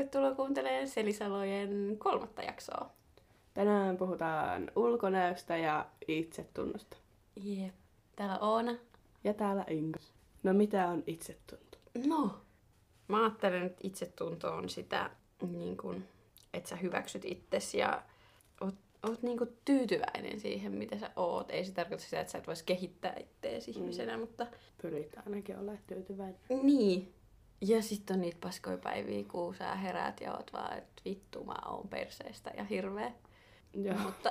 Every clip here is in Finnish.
tervetuloa kuuntelemaan Selisalojen kolmatta jaksoa. Tänään puhutaan ulkonäöstä ja itsetunnosta. Jep. Täällä Oona. Ja täällä Ingas. No mitä on itsetunto? No, mä ajattelen, että itsetunto on sitä, niin kun, että sä hyväksyt itsesi ja oot, oot niin kun tyytyväinen siihen, mitä sä oot. Ei se tarkoita sitä, että sä et vois kehittää itteesi mm. ihmisenä, mutta... Pyrit ainakin olla tyytyväinen. Niin. Ja sitten on niitä paskoja päiviä, kun sä heräät ja oot vaan, että vittu mä oon perseestä ja hirveä. Joo. Mutta,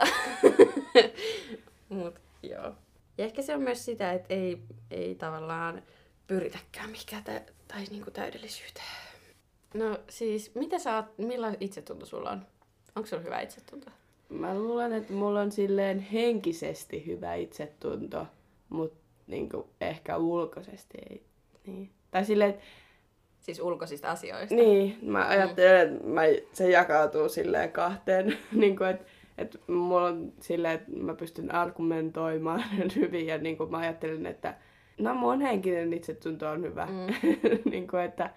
mut, joo. Ja ehkä se on myös sitä, että ei, ei tavallaan pyritäkään mihinkään tä- tai niinku täydellisyyteen. No siis, mitä sä oot, millainen itsetunto sulla on? Onko sulla hyvä itsetunto? Mä luulen, että mulla on silleen henkisesti hyvä itsetunto, mutta niinku ehkä ulkoisesti ei. Niin. Tai silleen, että Siis ulkoisista asioista? Niin, mä ajattelen, että mä, se jakautuu silleen kahteen, niin kuin, että, että mulla on silleen, että mä pystyn argumentoimaan hyvin ja niin kuin mä ajattelen, että no mun henkinen itsetunto on hyvä. Mm. niin kuin, että,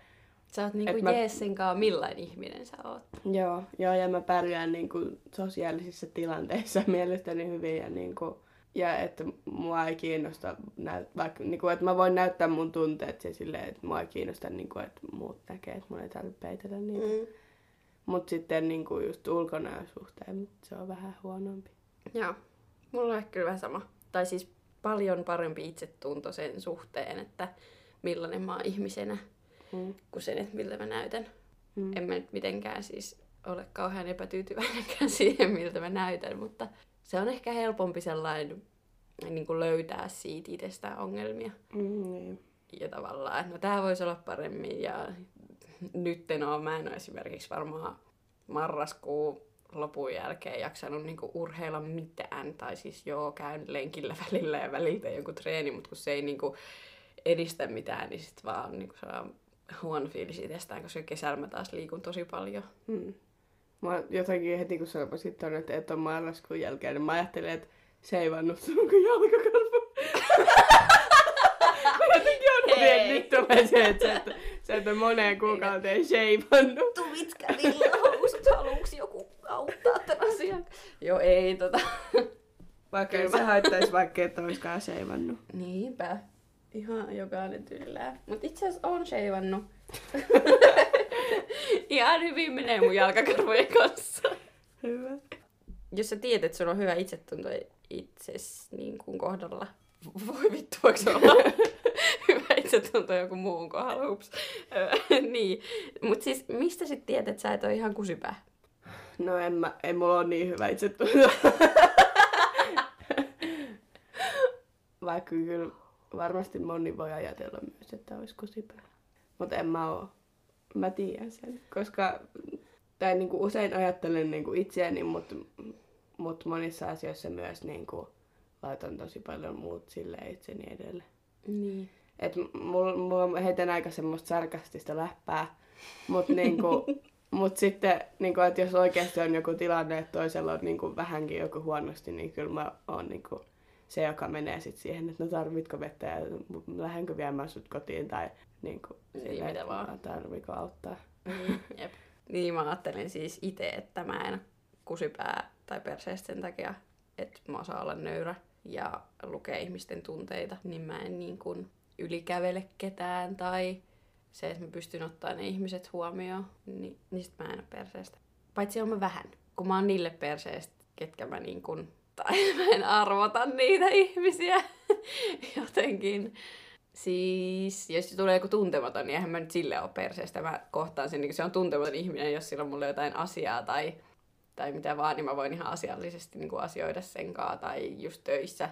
Sä oot niinku Et mä- jees sen kaa, millainen ihminen sä oot. joo, joo, ja mä pärjään niin kuin, sosiaalisissa tilanteissa mielestäni hyvin ja niin kuin, ja että mua ei kiinnosta, näyt, vaikka, niin kuin, että mä voin näyttää mun tunteet ja silleen, että mua ei kiinnosta, niin kuin, että muut näkee, että mun ei tarvitse peitellä niitä. Mm. Mutta sitten niinku just ulkonäön suhteen se on vähän huonompi. Joo, mulla on ehkä kyllä vähän sama. Tai siis paljon parempi itsetunto sen suhteen, että millainen mä oon ihmisenä, Mm. kuin sen, että miltä mä näytän. Mm. En mä nyt mitenkään siis ole kauhean epätyytyväinenkään siihen, miltä mä näytän, mutta se on ehkä helpompi sellainen niin kuin löytää siitä itsestään ongelmia. Mm, niin. Ja tavallaan, että no tää voisi olla paremmin ja nyt en oo, mä en ole esimerkiksi varmaan marraskuun lopun jälkeen jaksanut niinku urheilla mitään. Tai siis joo, käyn lenkillä välillä ja välillä joku treeni, mutta kun se ei niinku edistä mitään, niin sit vaan niinku saa huono fiilis itsestään, koska kesällä mä taas liikun tosi paljon. Mm. Mä jotenkin heti kun tuonne, että et on marraskuun jälkeen, niin mä ajattelin, että se ei vannut sun kuin jalkakarvo. mä jotenkin että Hei. nyt tulee se, että sä et, sä et moneen kuukauteen sheivannut. Tuvitkä villahousut, haluuks joku auttaa tämän asian? Joo, ei tota. Vaikka ei se haittaisi, vaikka et olisikaan sheivannut. Niinpä. Ihan jokainen tyylää. Mut itse asiassa on sheivannut. Ihan hyvin menee mun jalkakarvojen kanssa. Hyvä. Jos sä tiedät, että sulla on hyvä itsetunto itses niin kuin kohdalla. Voi vittu, voiko se olla hyvä itsetunto joku muun kohdalla? Ups. Niin. Mut siis mistä sit tiedät, että sä et ole ihan kusipää? No en mä, ei mulla ole niin hyvä itsetunto. Vaikka kyllä varmasti moni voi ajatella myös, että olisi kusipää. Mutta en mä oo. Mä tiedän sen. Koska, tai niinku usein ajattelen niinku itseäni, mutta mut monissa asioissa myös niinku laitan tosi paljon muut sille itseni edelle. Niin. Et mulla, mulla heitän aika semmoista sarkastista läppää, mutta niinku, mut sitten, niinku, että jos oikeasti on joku tilanne, että toisella on niinku vähänkin joku huonosti, niin kyllä mä oon niinku se, joka menee sit siihen, että no tarvitko vettä ja lähdenkö viemään sut kotiin tai niinku, Niin, silleen, mitä vaan. tarviko auttaa. Niin, jep. niin mä ajattelen siis itse, että mä en kusipää tai perseestä sen takia, että mä osaan olla nöyrä ja lukea ihmisten tunteita, niin mä en niin kuin ylikävele ketään tai se, että mä pystyn ottaa ne ihmiset huomioon, niin, niin sit mä en ole perseestä. Paitsi on mä vähän, kun mä oon niille perseestä, ketkä mä niin kuin, tai mä en arvota niitä ihmisiä jotenkin. Siis, jos tulee joku tuntematon, niin eihän mä nyt sille ole perseestä. Mä kohtaan sen, niin se on tuntematon ihminen, jos sillä on mulle jotain asiaa tai, tai mitä vaan, niin mä voin ihan asiallisesti niin kuin asioida sen kanssa. Tai just töissä,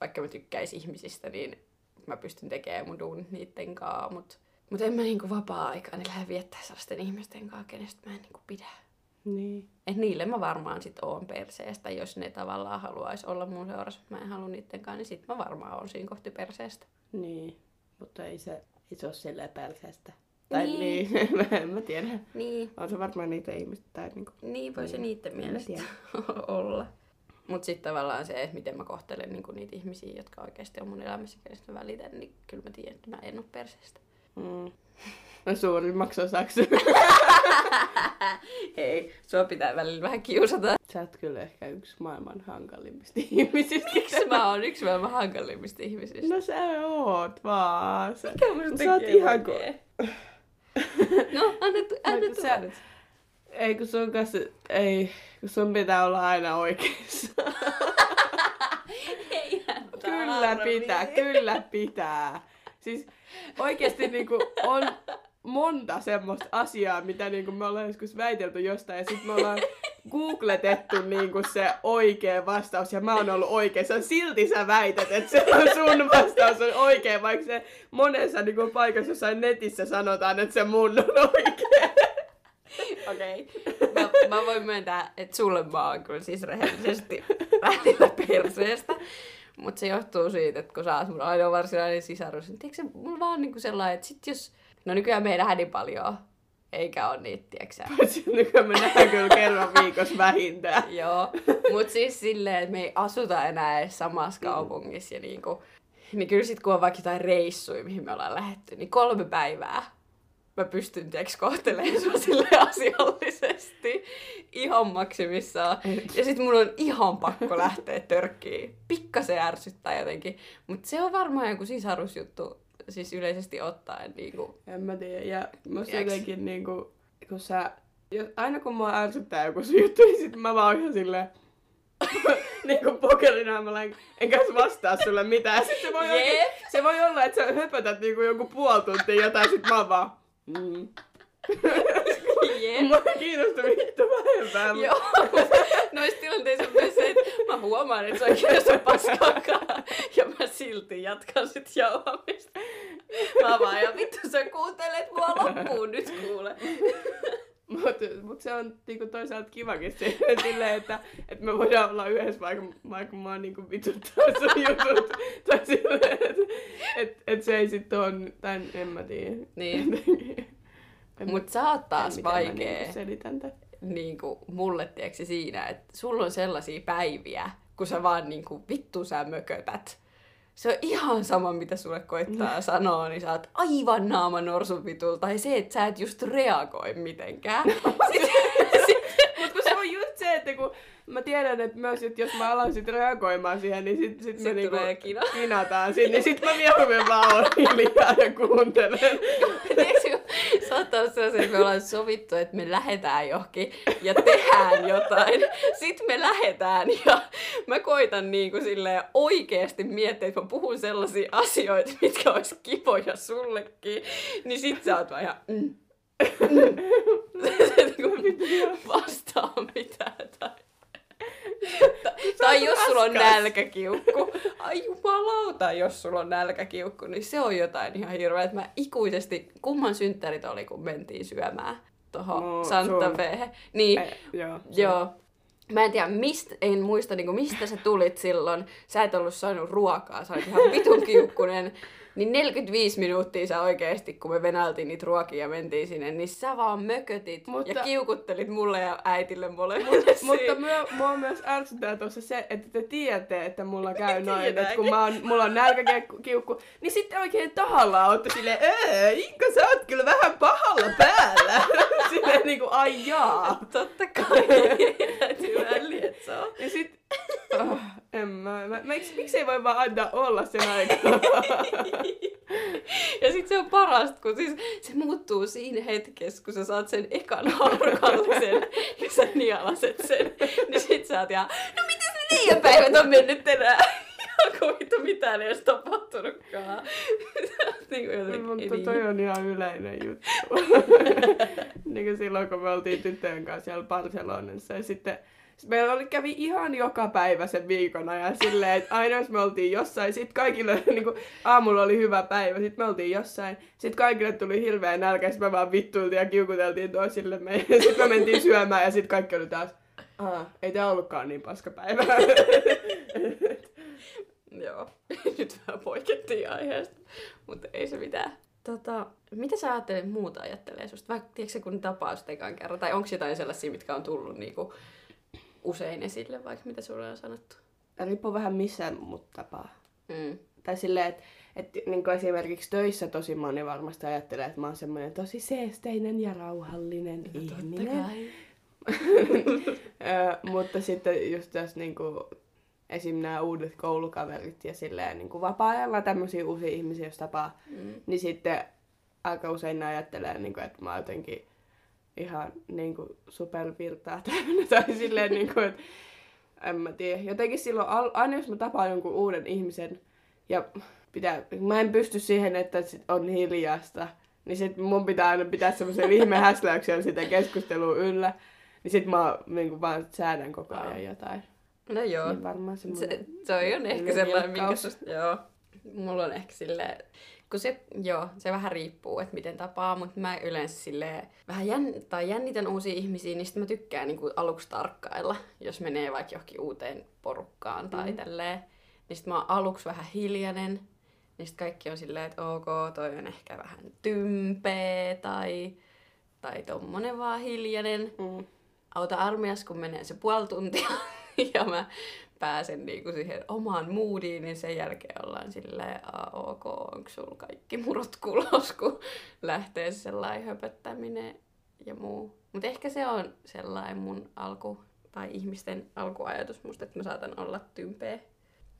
vaikka mä tykkäisin ihmisistä, niin mä pystyn tekemään mun duunit niitten kanssa. Mutta mut en mä niin kuin vapaa-aikaa niin lähde viettää sellaisten ihmisten kanssa, kenestä mä en niin kuin pidä. Niin. Et niille mä varmaan sit oon perseestä, jos ne tavallaan haluaisi olla mun seurassa, mutta mä en halua niitten kanssa, niin sit mä varmaan on siinä kohti perseestä. Niin, mutta ei se, ei se ole silleen perseestä. Tai Niin. niin, en mä tiedä. Niin, On se varmaan niitä ihmistä tai niinku. niin voi se Niin. niiden En mä mielestä olla. Mutta sitten tavallaan se, että miten mä kohtelen niinku niitä ihmisiä, jotka oikeasti on mun elämässä, kenestä mä välitän, niin kyllä mä tiedän, että mä en ole perseestä. Mm. No suurimmaksi osaksi. Hei, sua pitää välillä vähän kiusata. Sä oot kyllä ehkä yksi maailman hankalimmista ihmisistä. Miksi mä oon yksi maailman hankalimmista ihmisistä? No sä oot vaan. Sä, Mikä musta sä oot ihan vaikea? No, anna, anna tulla sä-. Ei kun sun kanssa, ei, kun sun pitää olla aina oikeassa. Eihän Kyllä pitää, kyllä pitää. Siis oikeasti niinku on monta semmoista asiaa, mitä niinku me ollaan joskus väitelty jostain ja sitten me ollaan googletettu niinku se oikea vastaus ja mä oon ollut oikeassa. Silti sä väität, että se on sun vastaus on oikea, vaikka se monessa niinku paikassa jossain netissä sanotaan, että se mun on oikea. Okei. Okay. Mä, mä voin myöntää, että sulle mä oon kyllä siis rehellisesti välillä perseestä. Mutta se johtuu siitä, että kun sä oot mun ainoa varsinainen sisarus, niin tiedätkö se, mulla vaan niinku sellainen, että sit jos... No nykyään me ei nähdä niin paljon, eikä ole niitä, tiedätkö sä? Paitsi nykyään me nähdään kyllä kerran viikossa vähintään. Joo, mutta siis silleen, että me ei asuta enää edes samassa kaupungissa ja niinku, niin kyllä sit kun on vaikka jotain reissuja, mihin me ollaan lähetty, niin kolme päivää mä pystyn tiiäks, kohtelemaan sua silleen asiallisesti ihan maksimissaan. Ja sit mun on ihan pakko lähteä törkkiin. Pikkasen ärsyttää jotenkin. Mutta se on varmaan joku sisarusjuttu, siis yleisesti ottaen. Niinku. En mä tiedä. Ja musta Tiedäks? jotenkin niinku, kun sä, jos, aina kun mua ärsyttää joku juttu, niin sit mä vaan ihan silleen, niinku pokerinaamalla en, enkä edes vastaa sulle mitään. Ja sit se voi, Jep. oikein, se voi olla, että sä höpötät niinku joku puoli tuntia jotain, sit mä vaan, mm. Jep. Mua ei kiinnosta vittu vähempää. Joo, noissa tilanteissa on myös se, että mä huomaan, että se on kiinnosta paskaakaan. Ja mä silti jatkan sit jauhamista. Mä vaan, ja vittu sä kuuntelet mua loppuun nyt kuule. Mutta mut se on niinku toisaalta kivakin se, silleen, että, että me voidaan olla yhdessä, vaikka, vaikka mä oon niinku vituttaa sun jutut. Tai silleen, että et, et se ei sit on, tai en mä tiedä. Niin. En Mut sä oot taas vaikee niinku selitän niinku mulle tieksi siinä, että sulla on sellaisia päiviä, kun sä vaan niinku vittu sä mökötät. Se on ihan sama, mitä sulle koittaa sanoa, niin sä oot aivan naama norsun vitulla. Tai se, että sä et just reagoi mitenkään. Sitten, sit, Mut kun se on just se, että kun mä tiedän, että myös, että jos mä alan sit reagoimaan siihen, niin sit, sit, me Sit niinku tulee kina. kinataan siinä, niin sit mä mieluummin vaan oon hiljaa ja kuuntelen. Tiedätkö, saattaa olla sellaisia, että me ollaan sovittu, että me lähdetään johonkin ja tehdään jotain. Sitten me lähdetään ja mä koitan niin kuin silleen oikeasti miettiä, että mä puhun sellaisia asioita, mitkä olisi kivoja sullekin. Niin sit sä oot vaan ihan, mm, mm. Niinku vastaa mitään. Tai, tai jos sulla on raskas. nälkäkiukku. Ai jumalauta, jos sulla on nälkäkiukku, niin se on jotain ihan hirveä. Että mä ikuisesti, kumman synttärit oli, kun mentiin syömään tuohon No, Santa. Fe. Niin, Eh, joo. Joo. Mä en tiedä, mistä, en muista niinku, mistä sä tulit silloin. Sä et ollut saanut ruokaa, sä olit ihan vitun kiukkunen. Niin 45 minuuttia sä oikeesti, kun me venältiin niitä ruokia ja mentiin sinne, niin sä vaan mökötit Mutta- ja kiukuttelit mulle ja äitille molemmille Mutta siinä. myö, mua myös ärsyttää tuossa se, että te tiedätte, että mulla käy noin, että kun mä oon, mulla on nälkäkiukku, niin sitten oikein tahallaan ootte silleen, ee, Inkka, sä oot kyllä vähän pahalla päällä. silleen niinku, ai jaa. Totta kai, täytyy vähän lietsoa. Ja sit, oh, en mä, mä, miksi, miksi ei voi vaan antaa olla sen aikaa? Ja sit se on parasta, kun siis se muuttuu siinä hetkessä, kun sä saat sen ekan haurukallisen ja sä nialaset sen. Niin sit sä oot ihan, no miten ne neljä päivät on mennyt tänään? Kuin vittu mitään ei edes tapahtunutkaan. niin kuin jotenkin, Mutta niin. toi on ihan yleinen juttu. niin kuin silloin, kun me oltiin tyttöjen kanssa siellä Barcelonassa ja sitten sit meillä oli, kävi ihan joka päivä sen viikon ajan silleen, että aina jos me oltiin jossain, sit kaikille, niin kuin, aamulla oli hyvä päivä, sit me oltiin jossain, sit kaikille tuli hirveä nälkä, sit me vaan vittuiltiin ja kiukuteltiin toisillemme, ja sit me mentiin syömään ja sit kaikki oli taas, Aa, ei tää ollutkaan niin paska päivä. Joo, nyt vähän poikettiin aiheesta, mutta ei se mitään. Tota, mitä sä ajattelet muuta ajattelee susta? Vaikka tiedätkö kun tapaus kerran? Tai onko jotain sellaisia, mitkä on tullut niinku usein esille, vaikka mitä sulle on sanottu? Riippuu vähän missä mut tapaa. Mm. Tai silleen, että että niin esimerkiksi töissä tosi moni varmasti ajattelee, että mä oon semmoinen tosi seesteinen ja rauhallinen no, ihminen. Mutta sitten just niin kuin, esim. nämä uudet koulukaverit ja silleen niin kuin vapaa-ajalla tämmöisiä uusia ihmisiä, jos tapaa, mm. niin sitten aika usein ne ajattelee, niin kuin, että mä oon jotenkin ihan niin kuin supervirtaa täynnä tai silleen, niin kuin, että en mä tiedä. Jotenkin silloin, aina jos mä tapaan jonkun uuden ihmisen ja pitää, mä en pysty siihen, että on hiljasta, niin sit mun pitää aina pitää semmoisen ihme häsläyksen sitä keskustelua yllä. Niin sit mä niin kuin vaan säädän koko ajan jotain. No joo. Niin varmaan se, se on ehkä sellainen, minkä susta, joo. Mulla on ehkä silleen, kun se, joo, se vähän riippuu, että miten tapaa, mutta mä yleensä sille vähän jänn, tai jännitän uusia ihmisiä, niin sitten mä tykkään niin kuin aluksi tarkkailla, jos menee vaikka johonkin uuteen porukkaan tai mm. tälleen. Niin sitten mä oon aluksi vähän hiljainen, niin sitten kaikki on silleen, että ok, toi on ehkä vähän tympeä tai, tai tommonen vaan hiljainen. Mm. Auta armias, kun menee se puoli tuntia ja mä pääsen niinku siihen omaan moodiin, niin sen jälkeen ollaan silleen, ok, onko sulla kaikki murot kulos, kun lähtee sellainen höpöttäminen ja muu. Mutta ehkä se on sellainen mun alku, tai ihmisten alkuajatus musta, että mä saatan olla tympeä,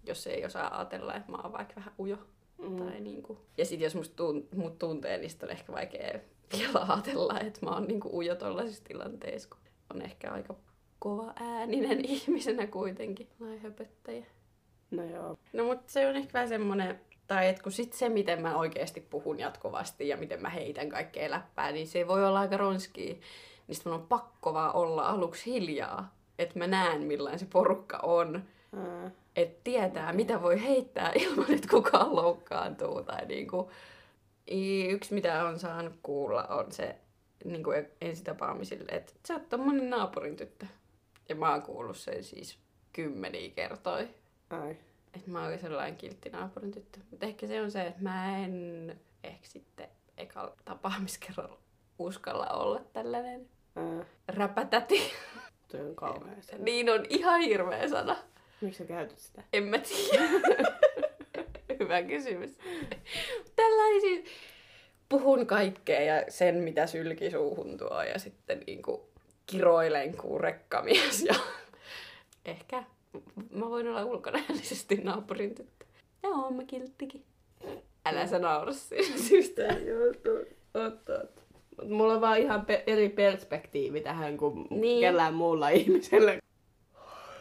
jos ei osaa ajatella, että mä oon vaikka vähän ujo. Mm. Tai niinku. Ja sitten jos musta tunt, mut tuntee, niin on ehkä vaikea vielä ajatella, että mä oon niinku ujo tollaisissa tilanteissa, kun on ehkä aika kova ääninen ihmisenä kuitenkin, höpöttäjä. No joo. No mutta se on ehkä vähän semmonen, tai että kun sit se, miten mä oikeasti puhun jatkuvasti ja miten mä heitän kaikkea läppää, niin se voi olla aika ronski. Niin sit mun on pakko vaan olla aluksi hiljaa, että mä näen millainen se porukka on. Mm. Että tietää, mitä voi heittää ilman, että kukaan loukkaantuu. Tai niinku, yksi, mitä on saanut kuulla, on se niin kuin ensitapaamisille, että sä oot tommonen naapurin tyttö. Ja mä oon kuullut sen siis kymmeniä kertoja. Ai. Että mä oon sellainen kiltti naapurin tyttö. Mutta ehkä se on se, että mä en ehkä sitten ekalla tapaamiskerralla uskalla olla tällainen Ää. räpätäti. Tuo on kauhea sana. Niin on ihan hirveä sana. Miksi sä käytät sitä? En mä tiedä. Hyvä kysymys. Tällainen siis puhun kaikkea ja sen, mitä sylki suuhun tuo ja sitten niinku kiroilen kuin rekkamies ja ehkä mä voin olla ulkonäöllisesti naapurin tyttö. Ja oon mä kilttikin. Älä sä naura syystä. Joo, totta. Mulla on vaan ihan pe- eri perspektiivi tähän kuin niin. kellään muulla ihmisellä.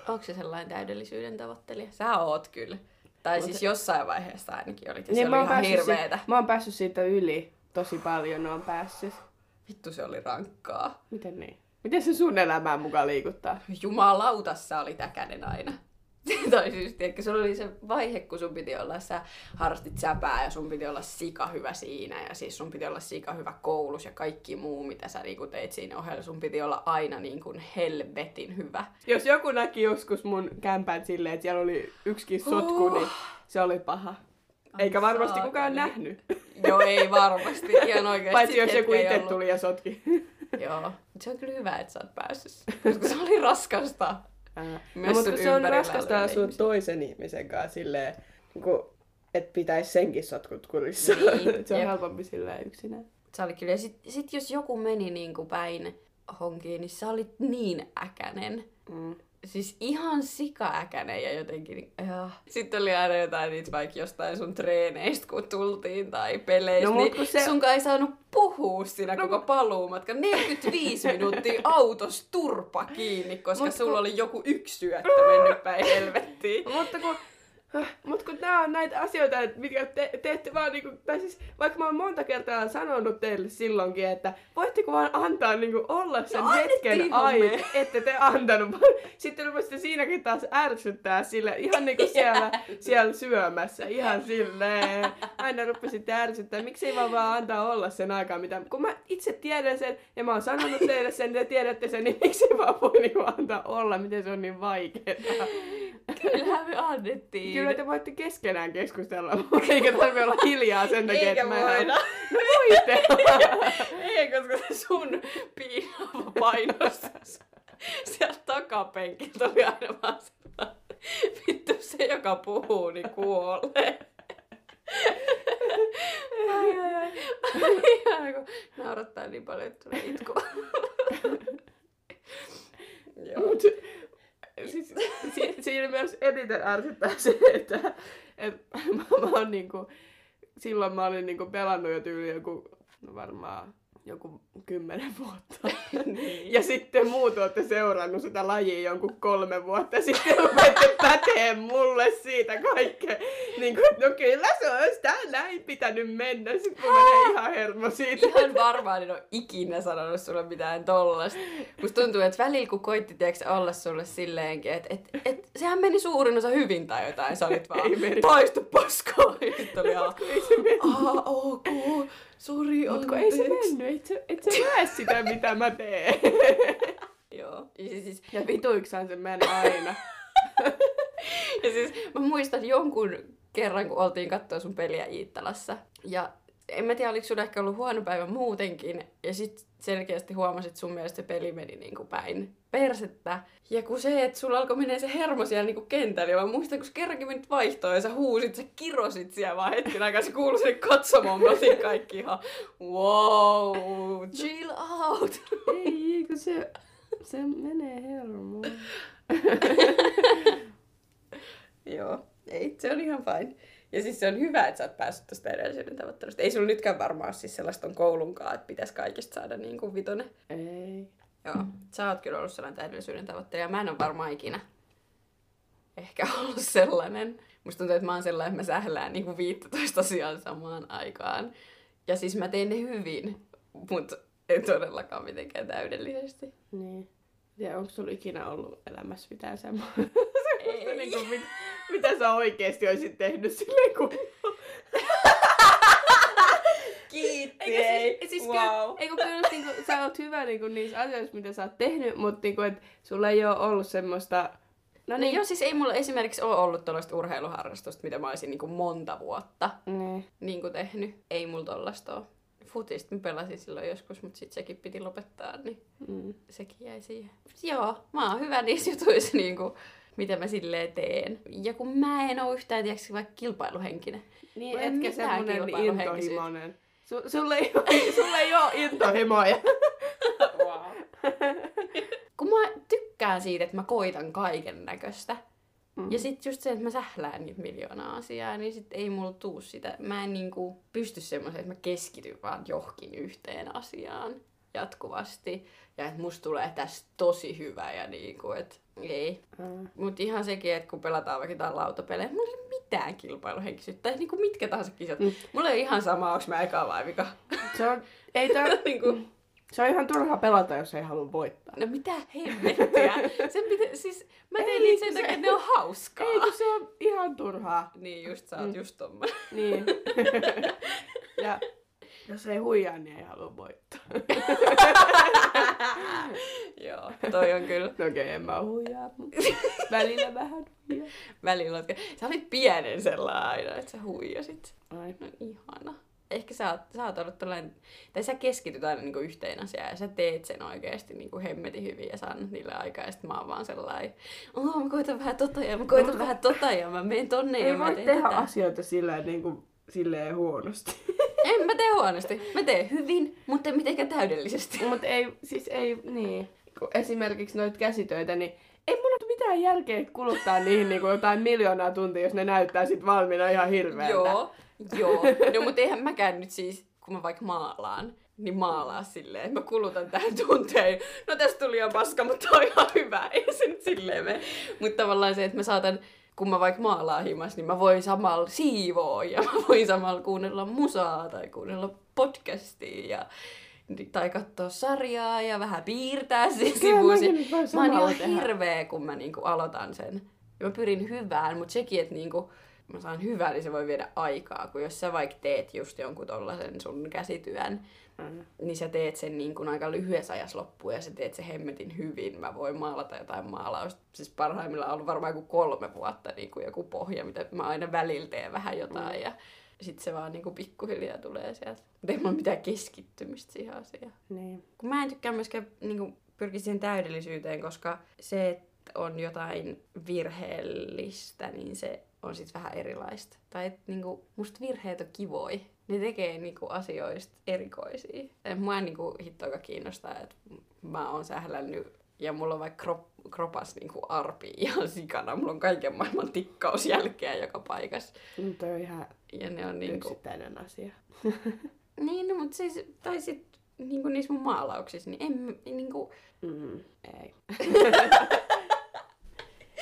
Onko se sellainen täydellisyyden tavoittelija? Sä oot kyllä. Tai Mut... siis jossain vaiheessa ainakin olit ja niin, se oli ihan hirveetä. Si- mä oon päässyt siitä yli. Tosi paljon on päässyt. Vittu se oli rankkaa. Miten niin? Miten se sun elämään mukaan liikuttaa? Jumalauta, sä oli täkänen aina. tai siis, tiedätkö, sulla oli se vaihe, kun sun piti olla, sä harrastit säpää ja sun piti olla sika hyvä siinä ja siis sun piti olla sika hyvä koulus ja kaikki muu, mitä sä niinku teit siinä ohella, sun piti olla aina niin kuin helvetin hyvä. Jos joku näki joskus mun kämpän silleen, että siellä oli yksikin sotku, uh. niin se oli paha. Eikä varmasti kukaan nähnyt. Joo, ei varmasti. Ihan oikeasti. Paitsi jos joku itse tuli ja sotki. Joo, se on kyllä hyvä, että sä oot päässyt, koska se oli raskasta. No, mutta se on raskasta asua toisen ihmisen kanssa silleen, niin kuin, että pitäisi senkin sotkut kurissa. Niin, se on jep. helpompi silleen yksinään. Se oli kyllä. Ja sit, sit jos joku meni niin kuin päin honkiin, niin sä olit niin äkänen. Mm siis ihan sikaäkäinen ja jotenkin, ja. Sitten oli aina jotain niitä vaikka jostain sun treeneistä, kun tultiin tai peleistä, no, niin se... sunkaan ei saanut puhua siinä no, koko paluumatka. 45 minuuttia autos turpa kiinni, koska mut, sulla kun... oli joku yksi syöttö mennyt päin helvettiin. Mutta kun mutta kun nämä on näitä asioita, mitkä te, te ette vaan niinku, tai siis vaikka mä oon monta kertaa sanonut teille silloinkin, että voitteko vaan antaa niinku olla sen no, hetken aina, ette te antanut. Sitten rupesitte siinäkin taas ärsyttää sille ihan niinku siellä, siellä syömässä, ihan silleen. Aina rupesitte ärsyttää, ei vaan vaan antaa olla sen aikaa, mitä, kun mä itse tiedän sen ja mä oon sanonut teille sen, te tiedätte sen, niin ei vaan voi niinku antaa olla, miten se on niin vaikeaa. Kyllähän me annettiin. Kyllä te voitte keskenään keskustella, eikä tarvitse olla hiljaa sen takia, että mä... voida. No voitte. Ei, koska se sun piinaava painostus sieltä takapenkiltä oli aina vaan Vittu se, joka puhuu, niin kuolee. ai, ai, ai. Ihana, kun naurattaa niin paljon, että tulee itku. Joo. Mut, siis, si, siinä myös eniten ärsyttää se, että et, mä, mä oon niinku, silloin mä olin niinku pelannut jo tyyli joku, no varmaan joku kymmenen vuotta. niin. Ja sitten muut olette seurannut sitä lajia jonkun kolme vuotta sitten rupette pätee mulle siitä kaikkea. Niin kuin, no kyllä se olisi tää näin pitänyt mennä. Sitten mun menee ihan hermo siitä. Ihan varmaan en ole ikinä sanonut sulle mitään tollasta. Musta tuntuu, että välillä kun koitti tiiäks, olla sulle silleenkin, että et, et, sehän meni suurin osa hyvin tai jotain. Sä olit vaan, paistu paskaa. Sitten oli ihan, Ei se mennyt. aa, ok, sori, Mut kun ei se anteeksi." mennyt, et sä, et sä näe sitä mitä mä teen. Joo. Ja siis, Ja vituiksaan se menee aina. ja siis mä muistan jonkun kerran, kun oltiin katsoa sun peliä Iittalassa. Ja en mä tiedä, oliko sulla ehkä ollut huono päivä muutenkin. Ja sit selkeästi huomasit, että sun mielestä se peli meni niin kuin päin persettä. Ja kun se, että sulla alkoi menee se hermo siellä niin kuin kentällä. Ja mä muistan, kun kerrankin menit vaihtoon ja sä huusit, sä kirosit siellä vaan hetken aikaa. Se kuului sinne katsomaan. Me oltiin kaikki ihan, wow, chill out. ei, kun se, se menee hermoon. Joo, ei, se on ihan fine. Ja siis se on hyvä, että sä oot päässyt tästä edellisyyden tavoittelusta. Ei sulla nytkään varmaan ole siis sellaista on koulunkaan, että pitäisi kaikista saada niin kuin vitonen. Ei. Joo, sä oot kyllä ollut sellainen täydellisyyden tavoittelija. Mä en ole varmaan ikinä ehkä ollut sellainen. Musta tuntuu, että mä oon sellainen, että mä sählään niin kuin 15 asiaa samaan aikaan. Ja siis mä teen ne hyvin, mutta en todellakaan mitenkään täydellisesti. Niin. Ja onko sulla ikinä ollut elämässä mitään semmoista, Ei. niin kuin, mit, mitä sä oikeesti olisit tehnyt silleen kun... Kiitti, Eikä siis, siis wow. kyllä, eikö kyllä niin kuin, sä oot hyvä niin kuin, niissä asioissa, mitä sä oot tehnyt, mutta niin kuin, et, sulla ei ole ollut semmoista... No niin, joo, siis ei mulla esimerkiksi ole ollut tällaista urheiluharrastusta, mitä mä olisin niin kuin monta vuotta Niin. niin kuin tehnyt. Ei mulla tollasta ole. Futista mä pelasin silloin joskus, mutta sitten sekin piti lopettaa, niin Mm. sekin jäi siihen. Joo, mä oon hyvä niissä jutuissa, niin kuin, mitä mä silleen teen. Ja kun mä en oo yhtään, tiedätkö, vaikka kilpailuhenkinen. Niin, ei etkä semmonen intohimoinen. Su, sulle, ei ole, sulle ei ole intohimoja. Wow. kun mä tykkään siitä, että mä koitan kaiken näköistä. Mm. Ja sitten just se, että mä sählään niitä miljoonaa asiaa, niin sit ei mulla tuu sitä. Mä en niinku pysty semmoiseen, että mä keskityn vaan johonkin yhteen asiaan jatkuvasti. Ja että musta tulee tästä tosi hyvä ja niinku, että ei. Mm. Mut ihan sekin, että kun pelataan vaikka jotain lautapelejä, mulla ei ole mitään kilpailuhenkisyyttä. Tai niinku mitkä tahansa kisat. Mm. Mulla ei ihan sama, onko mä eka vai vika. Se on, ei tää, niinku, se on ihan turha pelata, jos ei halua voittaa. no mitä hemmettiä. Sen pitä, siis, mä teen niitä sen takia, että ne on hauskaa. Ei, kun se on ihan turhaa. Niin just, sä oot Mm. just tommonen. Niin. ja jos ei huijaa, niin ei halua voittaa. Joo, toi on kyllä No okei, en mä huijaa, mutta välillä vähän huijaa. välillä. oot- Sä olit pienen sellainen aina, että sä huijasit. Ai. No ihana. Ehkä sä oot, sä oot ollut tällainen, tai sä keskityt aina niinku yhteen asiaan ja sä teet sen oikeasti niinku hemmetin hyvin ja sä annat niille aikaa ja sit mä oon vaan sellainen, oh mä koitan vähän tota ja mä koitan No, vähän tota ja mä menen tonne ja Ei mä voi teen tehdä tätä. asioita sillä niin kuin, silleen huonosti. En mä tee huonosti. Mä teen hyvin, mutta en mitenkään täydellisesti. Mutta ei, siis ei, niin. Kun esimerkiksi noita käsitöitä, niin ei mulla ole mitään järkeä kuluttaa niihin niin kuin jotain miljoonaa tuntia, jos ne näyttää sit valmiina ihan hirveältä. Joo, joo. No mutta eihän mäkään nyt siis, kun mä vaikka maalaan, niin maalaa silleen, että mä kulutan tähän tunteen. No tästä tuli ihan paska, mutta on ihan hyvä. Ei se nyt silleen mene. Mutta tavallaan se, että mä saatan, kun mä vaikka maalaan himas, niin mä voin samalla siivoa ja mä voin samalla kuunnella musaa tai kuunnella podcastia ja tai katsoa sarjaa ja vähän piirtää nyt voin Mä oon ihan tehdä. hirveä, kun mä niinku aloitan sen. Ja mä pyrin hyvään, mutta sekin, että niinku, mä saan hyvää, niin se voi viedä aikaa. Kun jos sä vaikka teet just jonkun tollasen sun käsityön, Mm. niin sä teet sen niin kuin aika lyhyessä ajassa loppuun ja sä teet sen hemmetin hyvin. Mä voin maalata jotain maalausta. Siis parhaimmillaan on ollut varmaan joku kolme vuotta niin kuin joku pohja, mitä mä aina välillä teen vähän jotain mm. ja sitten se vaan niin kuin pikkuhiljaa tulee sieltä. Mutta ei mulla mitään keskittymistä siihen asiaan. Niin. Kun mä en tykkää myöskään niin kuin, pyrkiä siihen täydellisyyteen, koska se, että on jotain virheellistä, niin se on sit vähän erilaista. Tai et, niinku, musta virheet on kivoi. Ne tekee niinku, asioista erikoisia. Et mua niinku, hittoakaan kiinnostaa, että mä oon sählännyt ja mulla on vaikka krop, kropas niinku arpi ihan sikana. Mulla on kaiken maailman tikkausjälkeä joka paikassa. Nyt on ihan Ja ne on niinku... yksittäinen asia. Niin, no, mutta siis, tai sit niinku niissä mun maalauksissa, niin en niinku... Mm, ei.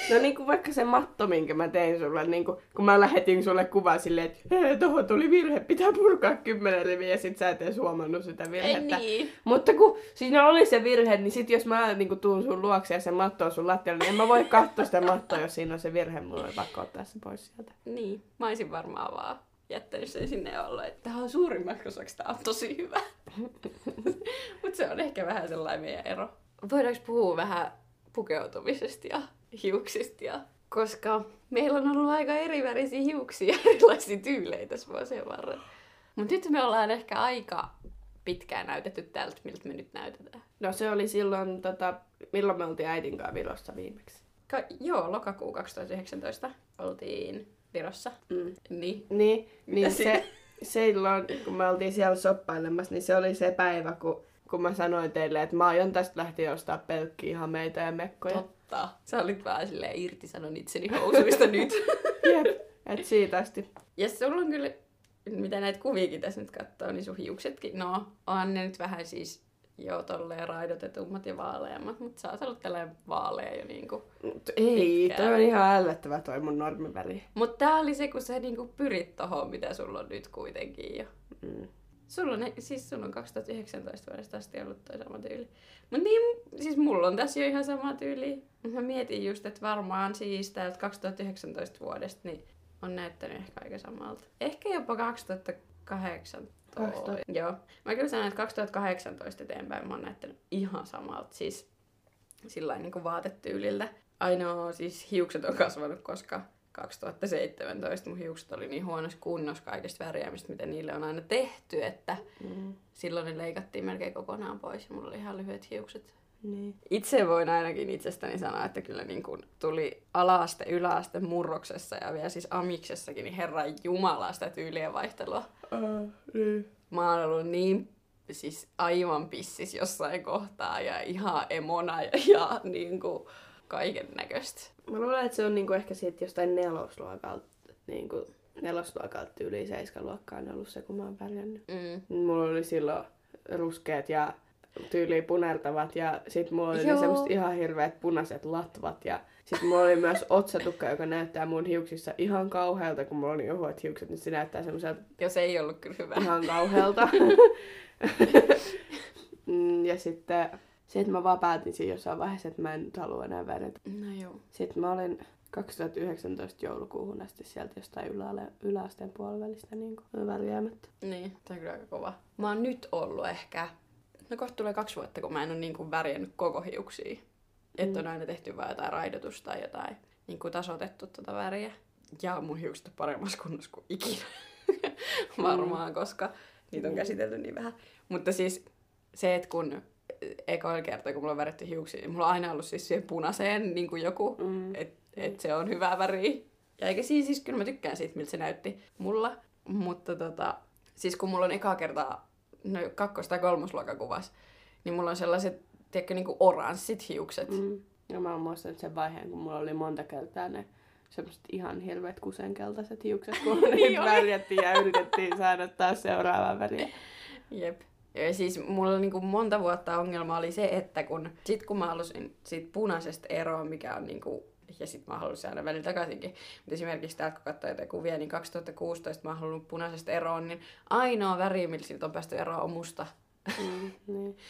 no niin kuin vaikka se matto, minkä mä tein sulle, niin kuin, kun mä lähetin sulle kuva silleen, että hei, tohon tuli virhe, pitää purkaa kymmenen riviä, ja sit sä et edes huomannut sitä virhettä. niin. Mutta kun siinä oli se virhe, niin sit jos mä niin kuin, tuun sun luokse ja se matto on sun lattialla, niin en mä voi katsoa sitä mattoa, jos siinä on se virhe. Mulla on pakko ottaa se pois sieltä. Niin, mä olisin varmaan vaan jättänyt sen sinne ollut, että tämä on suurimmaksi osaksi, tämä on tosi hyvä. Mutta se on ehkä vähän sellainen meidän ero. Voidaanko puhua vähän pukeutumisesta ja hiuksista ja koska meillä on ollut aika erivärisiä hiuksia ja erilaisia tyylejä tässä vuosien varrella. Mutta nyt me ollaan ehkä aika pitkään näytetty tältä, miltä me nyt näytetään. No se oli silloin, tota, milloin me oltiin äitin kanssa Virossa viimeksi. Ka- joo, lokakuu 2019 oltiin Virossa. Mm. Niin. Niin, niin se, silloin, kun me oltiin siellä soppailemassa, niin se oli se päivä, kun, kun mä sanoin teille, että mä aion tästä lähtien ostaa pelkkiä hameita ja mekkoja. Totta. Sä olit vähän silleen irtisanon itseni housuista nyt. Jep, et siitä asti. Ja sulla on kyllä, mitä näitä kuviakin tässä nyt katsoo, niin sun hiuksetkin, no on ne nyt vähän siis jo tolleen raidotetummat ja vaaleammat, mutta sä oot ollut tällainen vaalea jo niinku. Mut ei, Pitkään. toi on ihan ällöttävä toi mun normiväri. Mutta tää oli se, kun sä niinku pyrit tohon, mitä sulla on nyt kuitenkin jo. Mm. Sulla on, siis sulla on 2019 vuodesta asti ollut toi sama tyyli. Mut niin, siis mulla on tässä jo ihan sama tyyli. Mut mä mietin just, että varmaan siis täältä 2019 vuodesta niin on näyttänyt ehkä aika samalta. Ehkä jopa 2018. 2000. Joo. Mä kyllä sanon, että 2018 eteenpäin mä oon näyttänyt ihan samalta. Siis sillä niin kuin vaatetyyliltä. Ainoa siis hiukset on kasvanut, koska 2017 mun hiukset oli niin huonossa kunnossa kaikista värjäämistä, mitä niille on aina tehty, että Mm. silloin ne leikattiin melkein kokonaan pois ja mulla oli ihan lyhyet hiukset. Niin. Itse voin ainakin itsestäni sanoa, että kyllä niin kuin tuli alaaste, yläaste murroksessa ja vielä siis amiksessakin, niin herran jumala sitä tyylien vaihtelua. Uh, niin. Mä oon ollut niin siis aivan pissis jossain kohtaa ja ihan emona ja, ja niin kuin kaiken näköistä. Mä luulen, että se on niinku ehkä siitä jostain nelosluokalta, niinku nelosluokalta yli seiskaluokkaan ollut se, kun mä oon pärjännyt. Mm. Mulla oli silloin ruskeat ja tyyliin punertavat ja sit mulla oli Joo. semmoset ihan hirveät punaiset latvat ja sit mulla oli myös otsatukka, joka näyttää mun hiuksissa ihan kauhealta, kun mulla oli ohuet hiukset, niin se näyttää semmoiselta Jos ei ollut kyllä hyvä. ihan kauhealta. Mm, ja sitten se, että mä vaan päätin siinä jossain vaiheessa, että mä en nyt halua enää värjätä. No joo. Sitten mä olin 2019 joulukuuhun asti sieltä jostain yläale, yläasteen puolivälistä niin värjäämättä. Niin, tämä on kyllä aika kova. Mä oon nyt ollut ehkä, no kohta tulee kaksi vuotta, kun mä en ole niin kuin värjännyt koko hiuksia. Mm. Että on aina tehty vaan jotain raidotusta tai jotain niin kuin tasotettu tota väriä. Ja mun hiukset on paremmassa kunnossa kuin ikinä. Varmaan, koska niitä on Mm. käsitelty niin vähän. Mutta siis se, että kun ekoilla kertaa, kun mulla on väritty hiuksia, niin mulla on aina ollut siis siihen punaiseen niin kuin joku, Mm. että et se on hyvä väri. Ja eikä siis, siis kyllä mä tykkään siitä, miltä se näytti mulla. Mutta tota, siis kun mulla on eka kertaa no, kakkos- tai kolmosluokan kuvas, niin mulla on sellaiset, tiedätkö, niinku oranssit hiukset. Mm. Ja mä oon muistanut sen vaiheen, kun mulla oli monta kertaa ne semmoset ihan hirveät kusenkeltaiset hiukset, kun Niin niin oli. värjättiin ja yritettiin saada taas seuraavaa väriä. Jep. Ja siis mulla niinku monta vuotta ongelma oli se, että kun, sit kun mä halusin siitä punaisesta eroon, mikä on niinku, ja sit mä halusin aina välillä takaisinkin. Mutta esimerkiksi täältä kun katsoo jotain kuvia, niin 2016 mä oon halunnut punaisesta eroon, niin ainoa väri, millä siitä on päästy eroon, on musta. Mm, niin.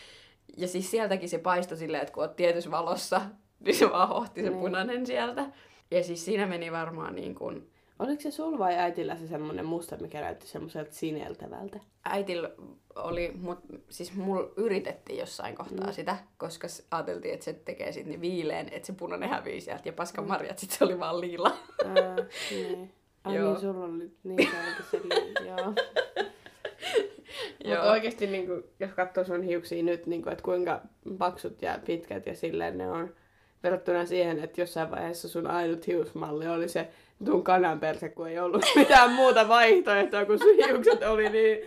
Ja siis sieltäkin se paistoi silleen, että kun oot tietyssä valossa, niin se vaan hohti se Niin. punainen sieltä. Ja siis siinä meni varmaan niin kuin... Oliko se sul vai äitillä se semmonen musta, mikä näytti semmoiselta sineltävältä? Äitillä oli, mut siis mulla yritettiin jossain kohtaa Mm. mm. sitä, koska ajateltiin, että se tekee sit niin viileen, että se punainen hävii sieltä ja paskan marjat, sit se oli vaan liila. Ää, niin. Ai Joo. niin, sulla oli, niin se li- joo. Mutta Joo. oikeesti, niin kuin, jos katsoo sun hiuksia nyt, niin kuin, että kuinka paksut ja pitkät ja silleen ne on, verrattuna siihen, että jossain vaiheessa sun ainut hiusmalli oli se tuun kanan perse, kun ei ollut mitään muuta vaihtoehtoa, kun hiukset oli niin,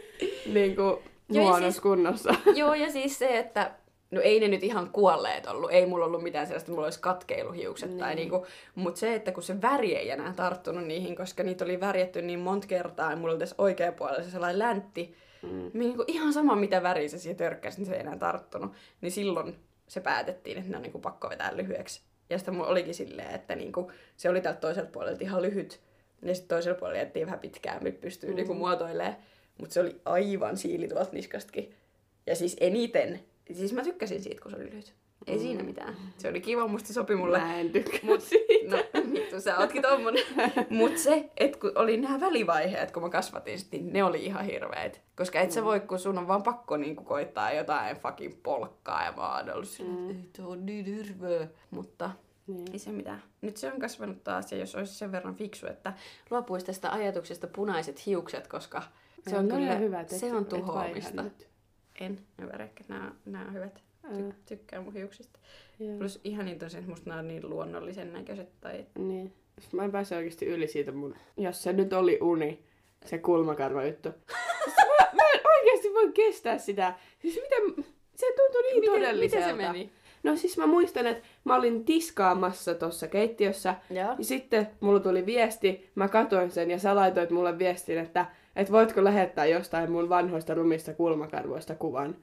niin kuin huonossa siis- kunnossa. Joo, ja siis se, että no ei ne nyt ihan kuolleet ollut, ei mulla ollut mitään sellaista, mulla olisi katkeiluhiukset niin. tai niinku, mutta se, että kun se väri ei enää tarttunut niihin, koska niitä oli värjätty niin monta kertaa ja mulla oli tässä oikea puolella se sellainen läntti, mm. niinku ihan sama mitä väriä se siihen törkkäsi, niin se ei enää tarttunut, niin silloin se päätettiin, että ne on niinku pakko vetää lyhyeksi. Ja sitten mulla olikin silleen, että niinku, se oli tältä toiselta puolelta ihan lyhyt, ja sitten toisella puolella jättiin vähän pitkään, nyt pystyy mm. niinku muotoilemaan. Mutta se oli aivan siili tuolta niskastakin. Ja siis eniten, siis mä tykkäsin siitä, kun se oli lyhyt. Ei mm. siinä mitään. Se oli kiva, musta se sopi mulle. Mä en tykkää Mut, siitä. no vittu, sä ootkin tommonen. Mut se, että kun oli nämä välivaiheet, kun mä kasvatin sit, niin ne oli ihan hirveet. Koska et sä voi, kun sun on vaan pakko niinku koittaa jotain fucking polkkaa ja mä oon ollut Mm. että ei on niin hirveä. Mutta Niin. ei se mitään. Nyt se on kasvanut taas ja jos olisi sen verran fiksu, että luopuisi tästä ajatuksesta punaiset hiukset, koska se on Ne kyllä, et- se on tuhoamista. En ymmärrä, että nämä, nämä on hyvät. Ty- tykkään mun hiuksista. joo. Plus ihan niin tosiaan, että musta nämä on niin luonnollisen näköiset. Tai... Niin. Mä en pääse oikeasti yli siitä mun... Jos se nyt oli uni, se kulmakarva juttu. Siis mä, mä en oikeasti voi kestää sitä. Siis miten... Se tuntui niin miten, todelliselta. miten se meni? No siis mä muistan, että mä olin tiskaamassa tuossa keittiössä. Joo. Ja sitten mulla tuli viesti, mä katoin sen ja sä laitoit mulle viestin, että et voitko lähettää jostain mun vanhoista rumista kulmakarvoista kuvan.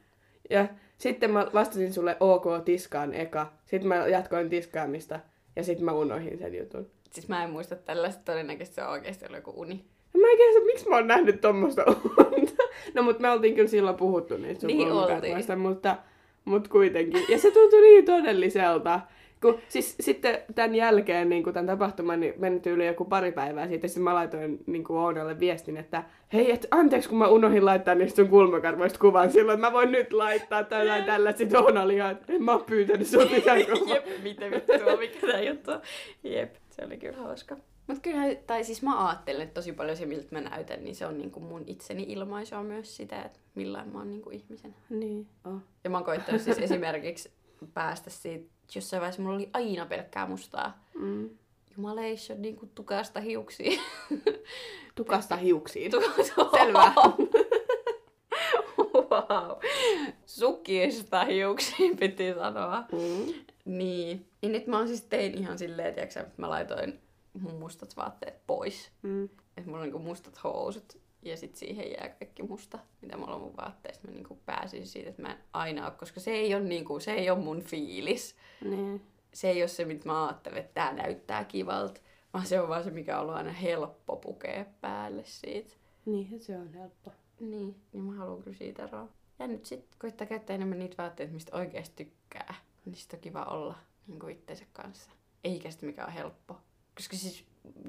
Ja sitten mä vastasin sulle OK tiskaan eka. Sitten mä jatkoin tiskaamista ja sitten mä unohdin sen jutun. Siis mä en muista tällaista, todennäköisesti se on oikeasti ollut joku uni. Mä en tiedä, miksi mä oon nähnyt tommosta unta. No mut me oltiin kyllä silloin puhuttu niistä sun Niin kulmakarvoista, mutta, mutta kuitenkin. Ja se tuntui niin todelliselta. Kun, siis sitten tämän jälkeen, niin tämän tapahtuman, niin meni yli joku pari päivää siitä. Sitten mä laitoin niin kuin Ounalle viestin, että hei, et, anteeksi kun mä unohdin laittaa niistä sun kulmakarvoista kuvan silloin. Mä voin nyt laittaa tällä tällä. Sitten Ouna oli ihan, että en mä oon pyytänyt sun mitään kuvaa. Jep, mitä vittua, mikä tää juttu on. Jep, se oli kyllä hauska. Mut kyllä, tai siis mä ajattelen, että tosi paljon se, miltä mä näytän, niin se on niinku mun itseni ilmaisua myös sitä, että millain mä oon niinku ihmisenä. Niin, oh. Ja mä oon koittanut siis esimerkiksi päästä siitä, jossain vaiheessa mulla oli aina pelkkää mustaa. mm. Jumaleissa niinku tukasta hiuksia. Tukasta hiuksiin. Tu- Selvä. wow. Sukista hiuksiin piti sanoa. Mm. Niin. niin nyt mä oon siis tein ihan silleen, tiiäksä, että mä laitoin mun mustat vaatteet pois. Mm. Että mulla on niinku mustat housut ja sit siihen jää kaikki musta, mitä mulla on mun vaatteista. Mä niinku pääsin siitä, että mä en aina oo, koska se ei ole niinku, se ei ole mun fiilis. Niin. Se ei ole se, mitä mä ajattelen, että tää näyttää kivalta. Vaan se on vaan se, mikä on ollut aina helppo pukea päälle siitä. Niinhän se on helppo. Niin, niin mä haluan kyllä siitä eroa. Ja nyt sit koittaa käyttää enemmän niitä vaatteita, mistä oikeasti tykkää. Niin sit on kiva olla niin kuin itsensä kanssa. Eikä sitä mikä on helppo. Koska siis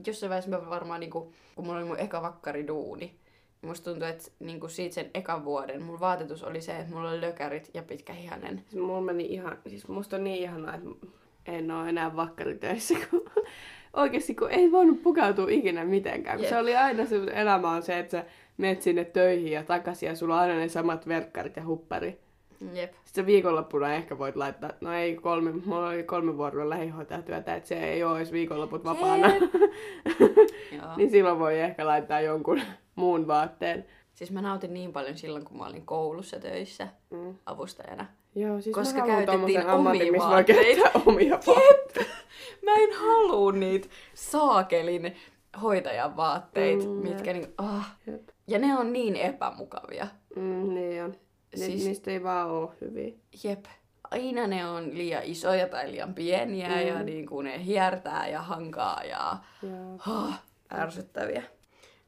jossain vaiheessa mä varmaan, niin kuin, kun mulla oli mun eka vakkariduuni, niin musta tuntuu, että niin kuin siitä sen ekan vuoden mun vaatetus oli se, että mulla oli lökärit ja pitkä hihanen. Siis mulla meni ihan, siis musta on niin ihanaa, että en oo enää vakkaritöissä, kun oikeasti kun ei voinut pukeutua ikinä mitenkään. Kun se oli aina se elämä on se, että sä menet sinne töihin ja takaisin ja sulla on aina ne samat verkkarit ja huppari. Jep. Sitten viikonloppuna ehkä voit laittaa, no ei kolme, mulla oli kolme vuoroa lähihoitajatyötä, että se ei ole edes viikonloput vapaana. Niin silloin voi ehkä laittaa jonkun muun vaatteen. Siis mä nautin niin paljon silloin, kun mä olin koulussa töissä Mm. avustajana. Joo, siis Koska mä haluan käytettiin tommosen ammatin, omia missä voi käyttää omia vaatteita. Mä en halua niitä saakelin hoitajan vaatteita, Mm, mitkä niin, ah. Jep. Ja ne on niin epämukavia. Mm, niin on. Ni- Siis- Niistä ei vaan oo hyviä. Jep. Aina ne on liian isoja tai liian pieniä mm. ja niin kuin ne hiertää ja hankaa ja Joo. oh, ärsyttäviä.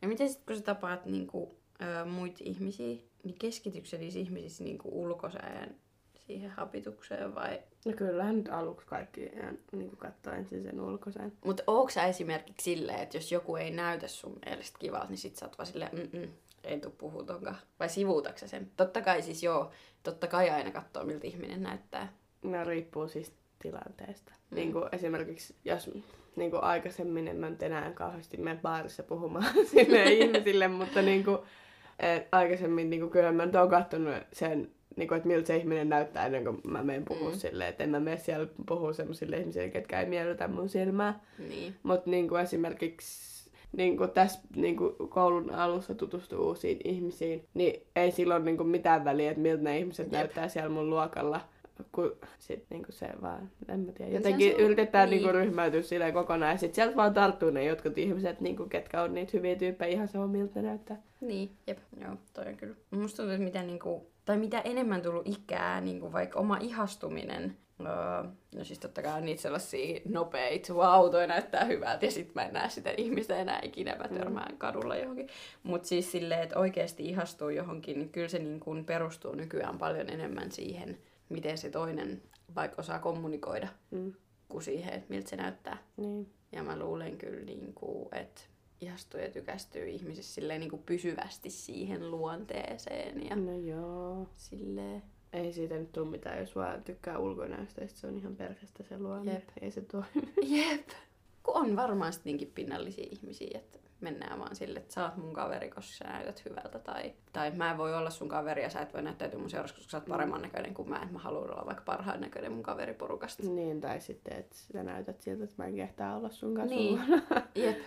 Ja miten sitten kun sä tapaat niin kuin, ö, muita ihmisiä, niin keskityksä niissä ihmisissä niin kuin ulkoseen siihen hapitukseen vai... No kyllähän nyt aluksi kaikki niin katsoo ensin sen ulkoisen. Mutta ootko sä esimerkiksi silleen, että jos joku ei näytä sun mielestä kivalta, niin sit sä oot vaan silleen, mm ei tuu puhua tonkaan. Vai sivuutatko sä sen? Totta kai siis joo, totta kai aina katsoo miltä ihminen näyttää. No riippuu siis tilanteesta. Mm. Niin kuin esimerkiksi, jos niin kuin aikaisemmin en mä nyt enää kauheasti mene baarissa puhumaan sinne ihmisille, mutta niin kuin, et aikaisemmin niin kuin, kyllä mä nyt oon katsonut sen niin kuin, että miltä se ihminen näyttää ennen kuin mä menen puhua Mm. silleen, että en mä mene siellä puhua sellaisille ihmisille, ketkä ei miellytä mun silmää. Niin. Mutta niin kuin esimerkiksi niin kuin tässä niin kuin koulun alussa tutustuu uusiin ihmisiin, niin ei silloin niin kuin mitään väliä, että miltä ne ihmiset. Jep. näyttää siellä mun luokalla. Kun sit niin kuin se vaan, en mä tiedä, No jotenkin se yritetään niin. niin. niin ryhmäytyä silleen kokonaan. Ja sit sieltä vaan tarttuu ne jotkut ihmiset, niin kuin, ketkä on niitä hyviä tyyppejä, ihan sama miltä näyttää. Niin, jep, joo, toi on kyllä. Musta tuntuu, että mitä, niinku, tai mitä enemmän tullut ikää, niinku vaikka oma ihastuminen, öö, no siis totta kai on niitä sellaisia nopeita, wow, toi näyttää hyvältä, ja sit mä en näe sitä ihmistä enää ikinä, mä törmään kadulla johonkin. Mutta siis silleen, että oikeasti ihastuu johonkin, niin kyllä se niinku perustuu nykyään paljon enemmän siihen, miten se toinen vaikka osaa kommunikoida, Mm. kuin siihen, että miltä se näyttää. Niin. Ja mä luulen kyllä, niin kuin, että ihastuu ja tykästyy ihmisissä silleen, niin kuin pysyvästi siihen luonteeseen. Ja No joo. silleen, Ei siitä nyt tule mitään, jos vaan tykkää ulkonäöstä, se on ihan perseestä se luonne. Jep. Ei se toimi. jep. Kun on varmasti niinkin pinnallisia ihmisiä, että mennään vaan sille, että sä oot mun kaveri, koska sä näytät hyvältä. Tai, tai mä en voi olla sun kaveri ja sä et voi näyttäytyä mun seurassa, koska sä oot paremman näköinen kuin mä. Että mä haluan olla vaikka parhaan näköinen mun kaveriporukasta. Niin, tai sitten, että sä näytät siltä, että mä en kehtaa olla sun kanssa Niin. Jep.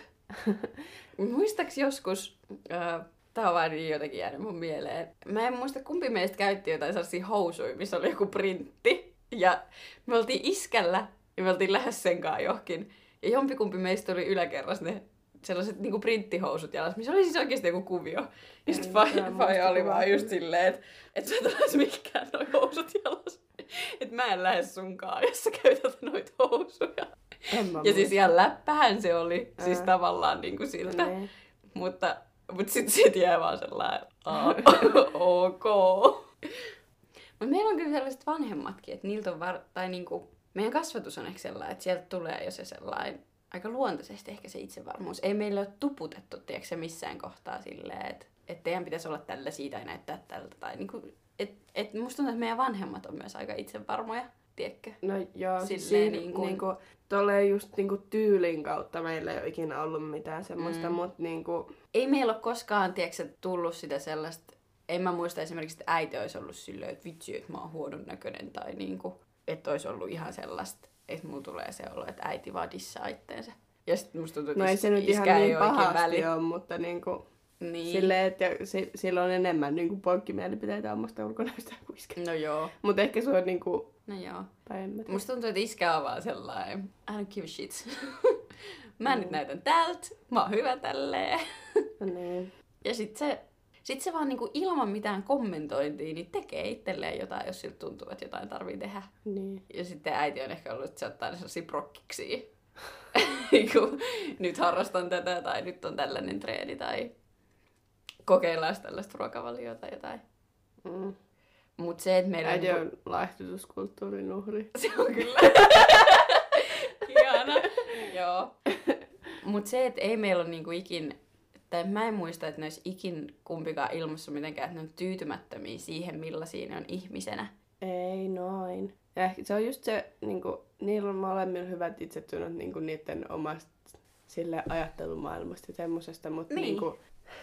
Muistaaks joskus, äh, tää on vaan niin jotenkin jäänyt mun mieleen. Mä en muista kumpi meistä käytti jotain sellaisia housuja, missä oli joku printti. Ja me oltiin iskällä ja me oltiin lähes sen johonkin. Ja jompikumpi meistä oli yläkerrassa ne sellaiset niinku printtihousut jalassa, missä oli siis oikeasti joku kuvio. Ja sit mitään Faija oli vaan just silleen, että et sä et olis mikään noi housut jalassa. Että mä en lähde sunkaan, jos sä käytät noita housuja. Ja siis ihan läppähän se oli, siis Ää. tavallaan niinku siltä. Niin. Mutta, mutta sit siitä jää vaan sellainen, "Aa, ok. Mutta meillä on kyllä sellaiset vanhemmatkin, että niiltä on var... tai niinku, meidän kasvatus on ehkä sellainen, että sieltä tulee jo se sellainen aika luontaisesti ehkä se itsevarmuus. Ei meillä ole tuputettu, tiedätkö missään kohtaa silleen, että et teidän pitäisi olla tällaisia tai näyttää tältä. Tai niinku, et, et musta tuntuu, että meidän vanhemmat on myös aika itsevarmoja, tiedätkö? No joo, Silleen siis siinä, niin niin kuin- kuin... Niinku, tolleen just niinku tyylin kautta meillä ei ole ikinä ollut mitään semmoista, Mm. mm. mutta niinku, ei meillä ole koskaan, tiedätkö, tullut sitä sellaista, en mä muista esimerkiksi, että äiti olisi ollut silleen, että vitsi, että mä oon huonon näköinen, tai niinku, että olisi ollut ihan sellaista, että mulla tulee se olo, että äiti vaan dissaa itteensä. Ja sitten musta tuntuu, että no ei se nyt ihan niin pahasti ole, mutta niinku, Niin. niin. silleen, että si, sillä on enemmän niinku poikkimielipiteitä omasta ulkonäöstä kuin iskä. No joo, Mutta ehkä se on niinku, no joo. tiedä. Musta tuntuu, että iskä on vaan sellainen, I don't give a shit. mä nyt Mm. näytän tältä, mä oon hyvä tälleen. Niin. Ja sit se, sit se vaan niinku ilman mitään kommentointia, niin tekee itselleen jotain, jos siltä tuntuu, että jotain tarvii tehdä. Niin. Ja sitten äiti on ehkä ollut, että se ottaa ne sellaisia. Niinku, nyt harrastan tätä tai nyt on tällainen treeni tai kokeillaan tällaista ruokavaliota tai jotain. Mm. Mutta se, että meillä Äiti niinku- on laihtutuskulttuurin uhri. Se on kyllä. Ihana. Joo. Mutta se, että ei meillä ole niinku ikin, tai mä en muista, että ne olisi ikin kumpikaan ilmassa mitenkään, että ne on tyytymättömiä siihen, millaisia ne on ihmisenä. Ei noin. Ja ehkä se on just se, niinku, niillä on molemmilla hyvät itsetunnot niinku, niiden omasta sille ajattelumaailmasta ja semmosesta, mutta Niin. niin. Niinku,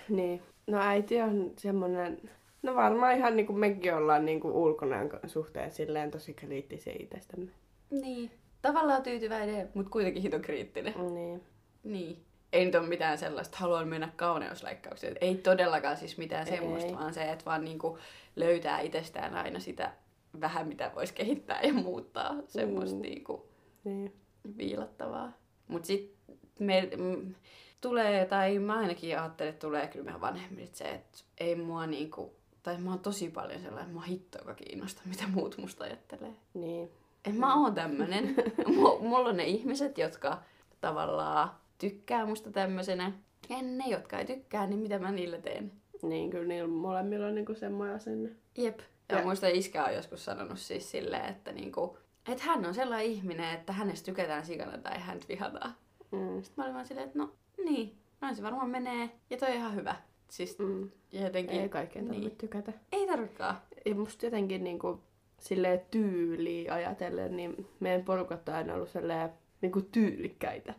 niin. No äiti on semmonen, no varmaan ihan niinku mekin ollaan niinku ulkonäön suhteen silleen tosi kriittisiä itsestämme. Niin. Tavallaan tyytyväinen, mutta kuitenkin hito kriittinen. Niin. Niin. Ei nyt ole mitään sellaista, haluan mennä kauneusleikkaukseen. Ei todellakaan siis mitään Ei. semmoista, vaan se, että vaan niinku löytää itsestään aina sitä vähän, mitä voisi kehittää ja muuttaa. Semmoista Mm. niinku Niin. viilattavaa. Mutta sitten me tulee, tai mä ainakin ajattelen, että tulee kyllä meidän vanhemmilta se, että ei mua niinku, tai mä oon tosi paljon sellainen, mua hitto, joka kiinnostaa, mitä muut musta ajattelee. Niin. Et mä oon tämmönen. M- mulla on ne ihmiset, jotka tavallaan tykkää musta tämmöisenä. Ja ne, jotka ei tykkää, niin mitä mä niille teen. Niin, kyllä niillä molemmilla on niinku semmoinen asenne. Jep. Ja, Ja- muista iskä on joskus sanonut siis silleen, että niinku, että hän on sellainen ihminen, että hänestä tykätään sikana tai häntä vihataan. Mm. Sitten mä olin vaan silleen, että no niin, noin se varmaan menee. Ja toi on ihan hyvä. Siis Mm. ja jotenkin... Ei kaikkeen tarvitse niin. tykätä. Ei tarvikaan. Ja musta jotenkin niinku, silleen tyyliä ajatellen, niin meidän porukat on aina ollut silleen niinku tyylikkäitä.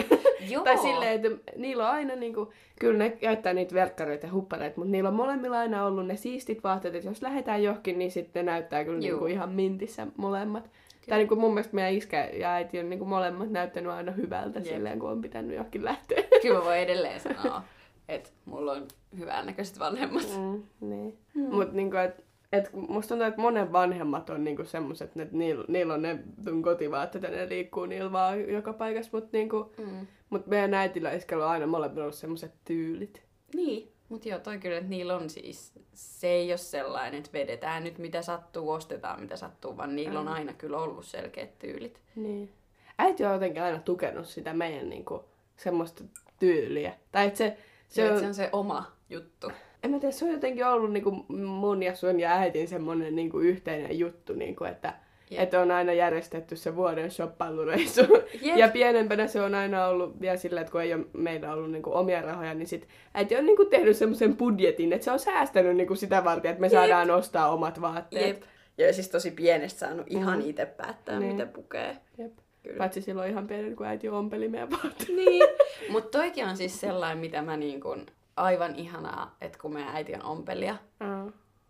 Joo. Tai silleen, että niillä on aina niinku, kyllä ne käyttää niitä verkkareita ja huppareita, mutta niillä on molemmilla aina ollut ne siistit vaatteet, että jos lähdetään johonkin, niin sitten ne näyttää kyllä Juu. niinku ihan mintissä molemmat. Tai niinku mun mielestä meidän iskä ja äiti on niinku molemmat näyttänyt aina hyvältä Jep. silleen, kun on pitänyt johonkin lähteä. Kyllä mä voin edelleen sanoa, että mulla on hyvännäköiset vanhemmat. Mm, niin. Mm. Mut niinku, et, et musta tuntuu, että monen vanhemmat on niinku semmoset, että niillä, niillä on ne kotivaatteet ja ne liikkuu niillä vaan joka paikassa, mut, niinku, Mm. mut meidän äitillä ja iskällä on aina molemmilla ollut semmoset tyylit. Niin, mutta joo, toi kyllä, että niillä on siis, se ei ole sellainen, että vedetään nyt mitä sattuu, ostetaan mitä sattuu, vaan niillä on Mm. aina kyllä ollut selkeät tyylit. Niin. Äiti on jotenkin aina tukenut sitä meidän niinku, semmoista tyyliä. Tai että se, Se, se, on, se on se oma juttu. En mä tiedä, se on jotenkin ollut niinku mun ja sun ja äitin semmoinen niinku yhteinen juttu, niinku, että Jep. että on aina järjestetty se vuoden shoppailureissu. Jep. Ja pienempänä se on aina ollut vielä sillä, että kun ei ole meillä ollut niinku omia rahoja, niin sit äiti on niinku tehnyt semmoisen budjetin, että se on säästänyt niinku sitä varten, että me Jep. saadaan ostaa omat vaatteet. Jep. Ja siis tosi pienestä saanut ihan Mm. itse päättää, Niin. mitä pukee. Jep. Kyllä. Paitsi silloin ihan pienen, kun äiti ompeli meidän vaatteet. Niin. Mutta toikin on siis sellainen, mitä mä niin kun, aivan ihanaa, että kun meidän äiti on ompelija, Aa.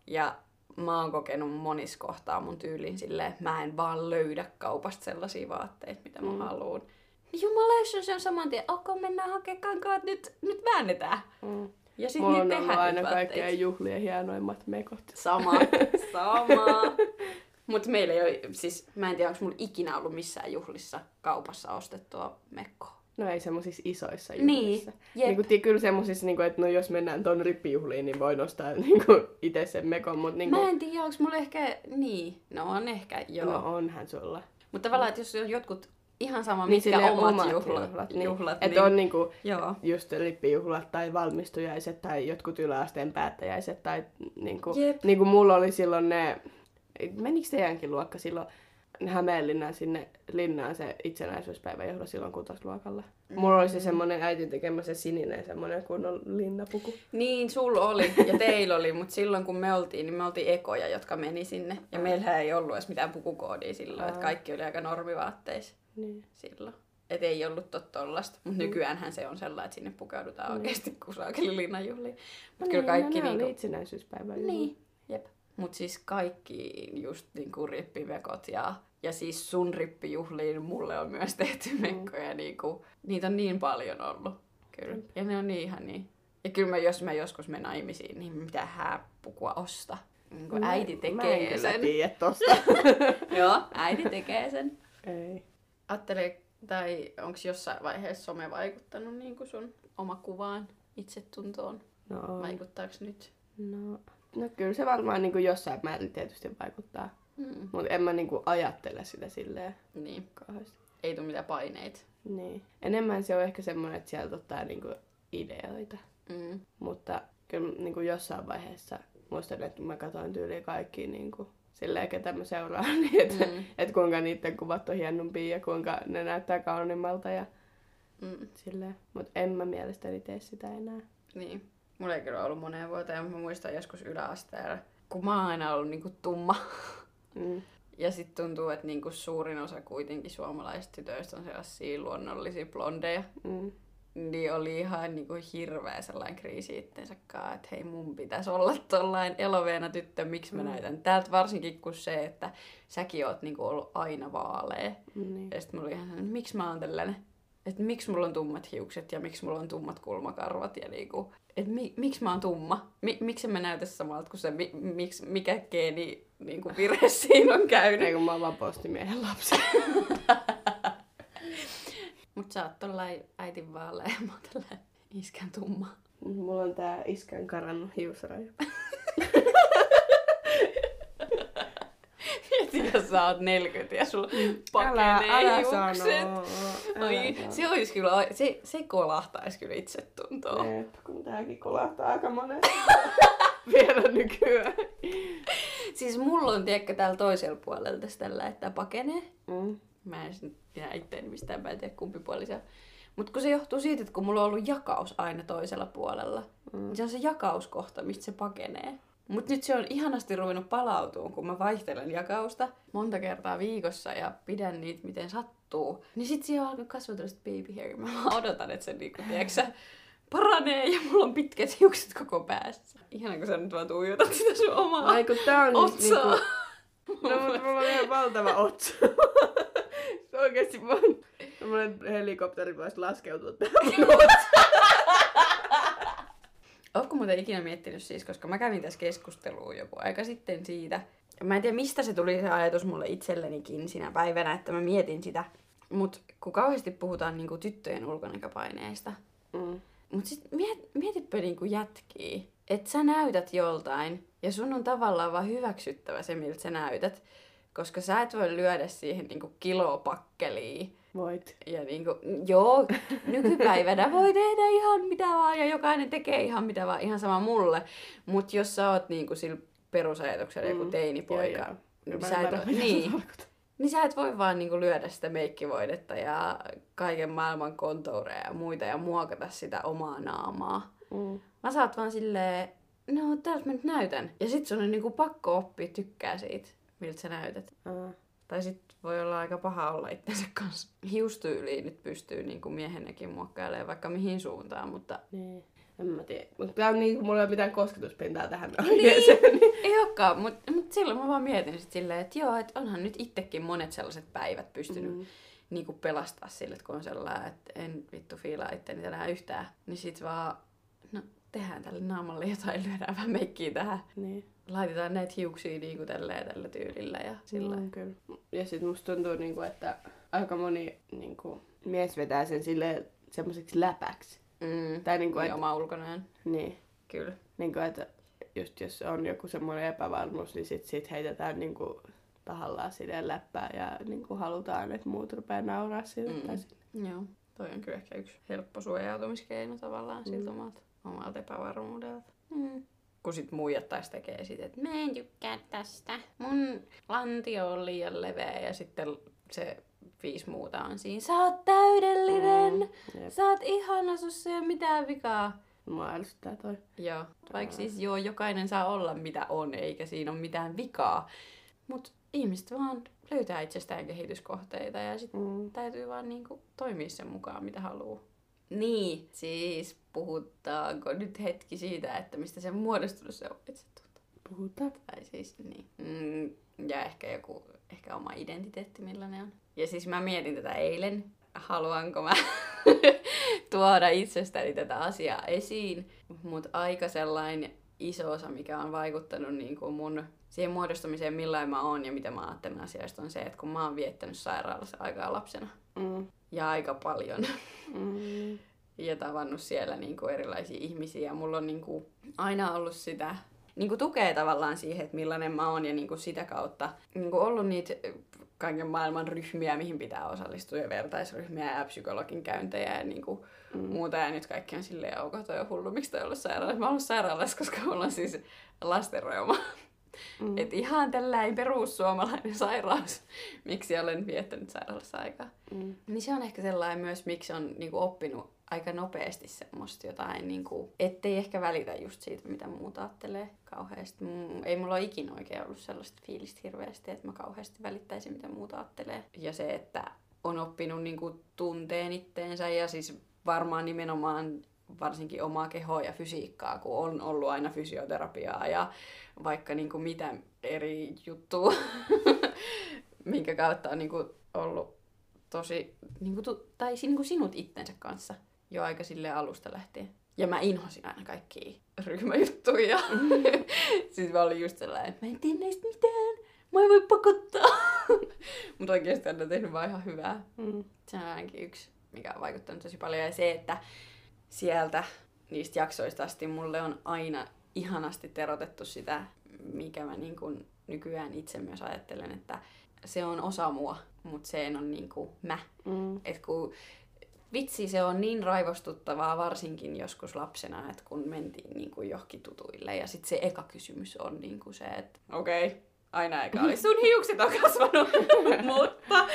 ja mä oon kokenut monissa kohtaa mun tyylin silleen, että mä en vaan löydä kaupasta sellaisia vaatteita, mitä mä Mm. haluan. Niin jumala, jos se on saman tien, ok, mennään hakemaan kankaat, nyt, nyt väännetään. Mm. Ja sit Mulla niitä on ollut aina kaikkien juhlien hienoimmat mekot. Sama, sama. Mutta meillä ei ole, siis mä en tiedä, onko mulla ikinä ollut missään juhlissa kaupassa ostettua mekkoa. No ei semmoisissa isoissa Niin, juhlissa. jep. Niin kuin, kyllä semmoisissa, niin kuin, että no jos mennään ton rippijuhliin, niin voi nostaa niin kuin, itse sen mekon, mutta niin Mä kuin, en tiedä, onko mulla ehkä, niin, no on ehkä, joo. no onhan sulla. Mutta tavallaan, että jos on jotkut ihan sama, Niin mitkä silleen omat, juhlat, juhlat, niin, niin. juhlat Että on niin kuin, Joo. just rippijuhlat tai valmistujaiset tai jotkut yläasteen päättäjäiset tai niin kuin, Jep. niin kuin mulla oli silloin ne, menikö teidänkin luokka silloin Hämeenlinnaan sinne linnaan se itsenäisyyspäiväjuhla silloin kutosluokalla? Mulla oli se semmonen äitin tekemä se sininen semmonen kunnon linnapuku. Niin, sulla oli ja teillä oli, mutta silloin kun me oltiin, niin me oltiin ekoja, jotka meni sinne. Ja meillähän ei ollut edes mitään pukukoodia silloin, että kaikki oli aika normivaatteissa Niin. silloin. Et ei ollut tollasta. Mutta nykyäänhän se on sellainen, että sinne pukeudutaan oikeasti kusaakeli linnanjuhliin. Mutta kyllä kaikki no, niinku... oli itsenäisyyspäiväjuhla. Niin, jep. Mut siis kaikki just niinku rippivekot ja, ja siis sun rippijuhliin mulle on myös tehty mekkoja. Niinku, niitä on niin paljon ollut. Kyllä. Ja ne on niin ihan niin. Ja kyllä mä, jos mä joskus menen naimisiin, niin mitä hääpukua osta. Niin kun Mä- äiti Mä en tekee kyllä sen. tiedä tosta. Joo, äiti tekee sen. Ei. Ajattele, tai onko jossain vaiheessa some vaikuttanut niin kuin sun oma kuvaan, itsetuntoon? No. Vaikuttaako nyt? no, no kyllä se varmaan niin kuin jossain määrin tietysti vaikuttaa. Hmm. Mutta en mä niin kuin ajattele sitä silleen Niin, kauheasti. ei tule mitään paineita. Niin. Enemmän se on ehkä semmoinen, että sieltä ottaa niin kuin ideoita. Mm. Mutta kyllä niin kuin jossain vaiheessa muistan, että mä katsoin tyyliin kaikki niin kuin, silleen, ketä mä seuraan, niin että, Mm. mm. että kuinka niiden kuvat on hienompia ja kuinka ne näyttää kauniimmalta ja Mm. silleen. Mutta en mä mielestäni tee sitä enää. Niin. Mulla ei kyllä ollut moneen vuoteen, mutta mä muistan joskus yläasteella, kun mä oon aina ollut niinku tumma. Mm. Ja sitten tuntuu, että niinku suurin osa kuitenkin suomalaisista tytöistä on sellaisia luonnollisia blondeja. Mm. Niin oli ihan niinku hirveä sellainen kriisi itsensä kanssa, että hei mun pitäisi olla tollain eloveena tyttö, miksi mä Mm. näytän tältä. Varsinkin kun se, että säkin oot niinku ollut aina vaalea. Niin. Ja sitten mulla oli ihan sellainen, miksi mä oon tällainen? Että miksi mulla on tummat hiukset ja miksi mulla on tummat kulmakarvat ja niinku, että mi, miksi mä oon tumma? Mi, miksi mä näytä samalta kuin se, mi, miksi, mikä geeni niinku virhe siinä on Ei käynyt? kun mä oon vaan postimiehen lapsi. Mut sä oot tollain äitin vaalea ja mä oon iskän tumma. Mulla on tää iskän karannut hiusraja. Jos sä oot 40 ja sulla Älä, pakenee älä hiukset. Älä Oi, sano. se olisi kyllä, oi- se, se kolahtaisi kyllä itsetuntoa. Jep, kun tääkin kolahtaa aika monen. Vielä nykyään. Siis mulla on, tiedätkö, täällä toisella puolella tässä tällä, että pakenee. Mm. Mä en pidä itteeni mistään, mä en tiedä kumpi puoli se on. Mutta kun se johtuu siitä, että kun mulla on ollut jakaus aina toisella puolella, Mm. niin se on se jakauskohta, mistä se pakenee. Mutta nyt se on ihanasti ruvennut palautumaan, kun mä vaihtelen jakausta monta kertaa viikossa ja pidän niitä miten sattuu. Niin sit siellä alkaa kasvaa tällaista baby hair. Mä odotan, että se niinku, tiiäksä, paranee ja mulla on pitkät hiukset koko päässä. Ihana, kun sä nyt vaan tuijotat sitä sun omaa Ai kun tää on otsaa. Niinku... No mutta mulla on ihan valtava otsa. se oikeesti vaan semmonen helikopteri voisi laskeutua tähän otsaan. Ootko muuten ikinä miettinyt siis, koska mä kävin tässä keskustelua joku aika sitten siitä. Mä en tiedä, mistä se tuli se ajatus mulle itsellenikin sinä päivänä, että mä mietin sitä. Mut kun kauheasti puhutaan niinku tyttöjen ulkonäköpaineista, Mm. Mut sit miet, mietipä niinku jätkiä, että sä näytät joltain ja sun on tavallaan vaan hyväksyttävä se, miltä sä näytät. Koska sä et voi lyödä siihen niinku kilopakkeliin. Voit. Ja niinku, joo, nykypäivänä voi tehdä ihan mitä vaan ja jokainen tekee ihan mitä vaan, ihan sama mulle. Mut jos sä oot niinku sillä perusajatuksella joku Mm. teinipoika, Joo, joo. niin sä et, niin, niin sä et voi vaan niinku lyödä sitä meikkivoidetta ja kaiken maailman kontoureja ja muita ja muokata sitä omaa naamaa. Mm. Mä saat vaan silleen, no tältä mä nyt näytän. Ja sit sun on niinku pakko oppia tykkää siitä, miltä sä näytät. Aa. Tai sit voi olla aika paha olla itsensä kanssa. Hiustyyliin nyt pystyy niinku miehennäkin muokkailemaan vaikka mihin suuntaan, mutta Niin. En mä tiedä. Mutta tää on niinku, mulla ei ole mitään kosketuspintaa tähän aiheeseen. Niin. ei olekaan. Mutta mut silloin mä vaan mietin sit silleen, että joo, että onhan nyt itsekin monet sellaiset päivät pystynyt Mm. niinku pelastaa sille, että kun on sellainen, että en vittu fiilaa itteni tänään yhtään. Niin sit vaan, no tehdään tälle naamalle jotain, lyödään vähän meikkiä tähän. Niin. Laitetaan näitä hiuksia niinku tälleen tällä tyylillä ja sillä. Mm, kyllä. Ja sit musta tuntuu, niinku, että aika moni niinku, mies vetää sen sille semmoiseksi läpäksi. Mm. Tai niinku, Niin että, oma ulkonäön. niin, Kyllä. niinku, että just jos on joku semmoinen epävarmuus, niin sit, sit heitetään niinku, tahallaan silleen läppää ja niinku, halutaan, että muut rupeaa nauraa sille. Mm. Tai sille. Joo. Toi on kyllä ehkä yksi helppo suojautumiskeino tavallaan mm. siltä omalta, omalta epävarmuudelta. Kun sit muijat taas tekee sit, että mä en tykkää tästä. Mun lantio on liian leveä ja sitten se viisi muuta on siinä. Sä oot täydellinen! Mm. Jep. Sä oot ihana, sussa ei ole mitään vikaa. Mua ärsyttää toi. Joo, vaikka siis joo, jokainen saa olla mitä on, eikä siinä ole mitään vikaa. Mutta ihmiset vaan löytää itsestään kehityskohteita ja sitten Mm. täytyy vaan niinku toimia sen mukaan, mitä haluaa. Niin, siis puhutaanko nyt hetki siitä, että mistä se on muodostunut se itsetunto? Puhutaan. Tai siis niin. Mm, ja ehkä joku, ehkä oma identiteetti, millainen on. Ja siis mä mietin tätä eilen, haluanko mä tuoda itsestäni tätä asiaa esiin, mutta aika sellainen iso osa, mikä on vaikuttanut niin kuin mun siihen muodostumiseen, millainen mä oon ja mitä mä ajattelen asioista, on se, että kun mä oon viettänyt sairaalassa aikaa lapsena Mm. ja aika paljon Mm. ja tavannut siellä niin kuin erilaisia ihmisiä. Ja mulla on niin kuin aina ollut sitä niin kuin tukea tavallaan siihen, että millainen mä oon ja niin kuin sitä kautta niin kuin ollut niitä kaiken maailman ryhmiä, mihin pitää osallistua ja vertaisryhmiä ja psykologin käyntejä ja niin kuin mm. muuta. Ja nyt kaikki on silleen, ok, toi on hullu, miksi toi on ollut sairaalassa? Mä oon ollut sairaalassa, koska mulla on siis lastenreuma. Mm. Et ihan tällainen perussuomalainen sairaus, miksi olen viettänyt sairaalassa aikaa. Mm. Niin se on ehkä sellainen myös, miksi on niinku oppinut aika nopeasti semmoista jotain, niinku, ettei ehkä välitä just siitä, mitä muut ajattelee kauheasti. Mm, Ei mulla ole ikinä oikein ollut sellaista fiilistä hirveästi, että mä kauheasti välittäisin, mitä muut ajattelee. Ja se, että on oppinut niinku tunteen itteensä ja siis varmaan nimenomaan varsinkin omaa kehoa ja fysiikkaa, kun on ollut aina fysioterapiaa ja vaikka niin kuin mitä eri juttua, minkä kautta on niin kuin ollut tosi, niin kuin, tai niin kuin sinut itsensä kanssa jo aika sille alusta lähtien. Ja mä inhosin aina kaikkia ryhmäjuttuja. siis mä olin just sellainen, että mä en tiedä näistä mitään. Mä en voi pakottaa. Mutta oikeasti on tehnyt vaan ihan hyvää. Mm. Se on ainakin yksi, mikä on vaikuttanut tosi paljon. Ja se, että sieltä niistä jaksoista asti mulle on aina ihanasti terotettu sitä, mikä mä niin kuin nykyään itse myös ajattelen, että se on osa mua, mutta se en ole niin kuin mä. Mm. Et kun vitsi, se on niin raivostuttavaa varsinkin joskus lapsena, että kun mentiin niin kuin johonkin tutuille ja sitten se eka kysymys on niin kuin se, että okei, okay, aina eka oli sun hiukset on kasvanut, mutta,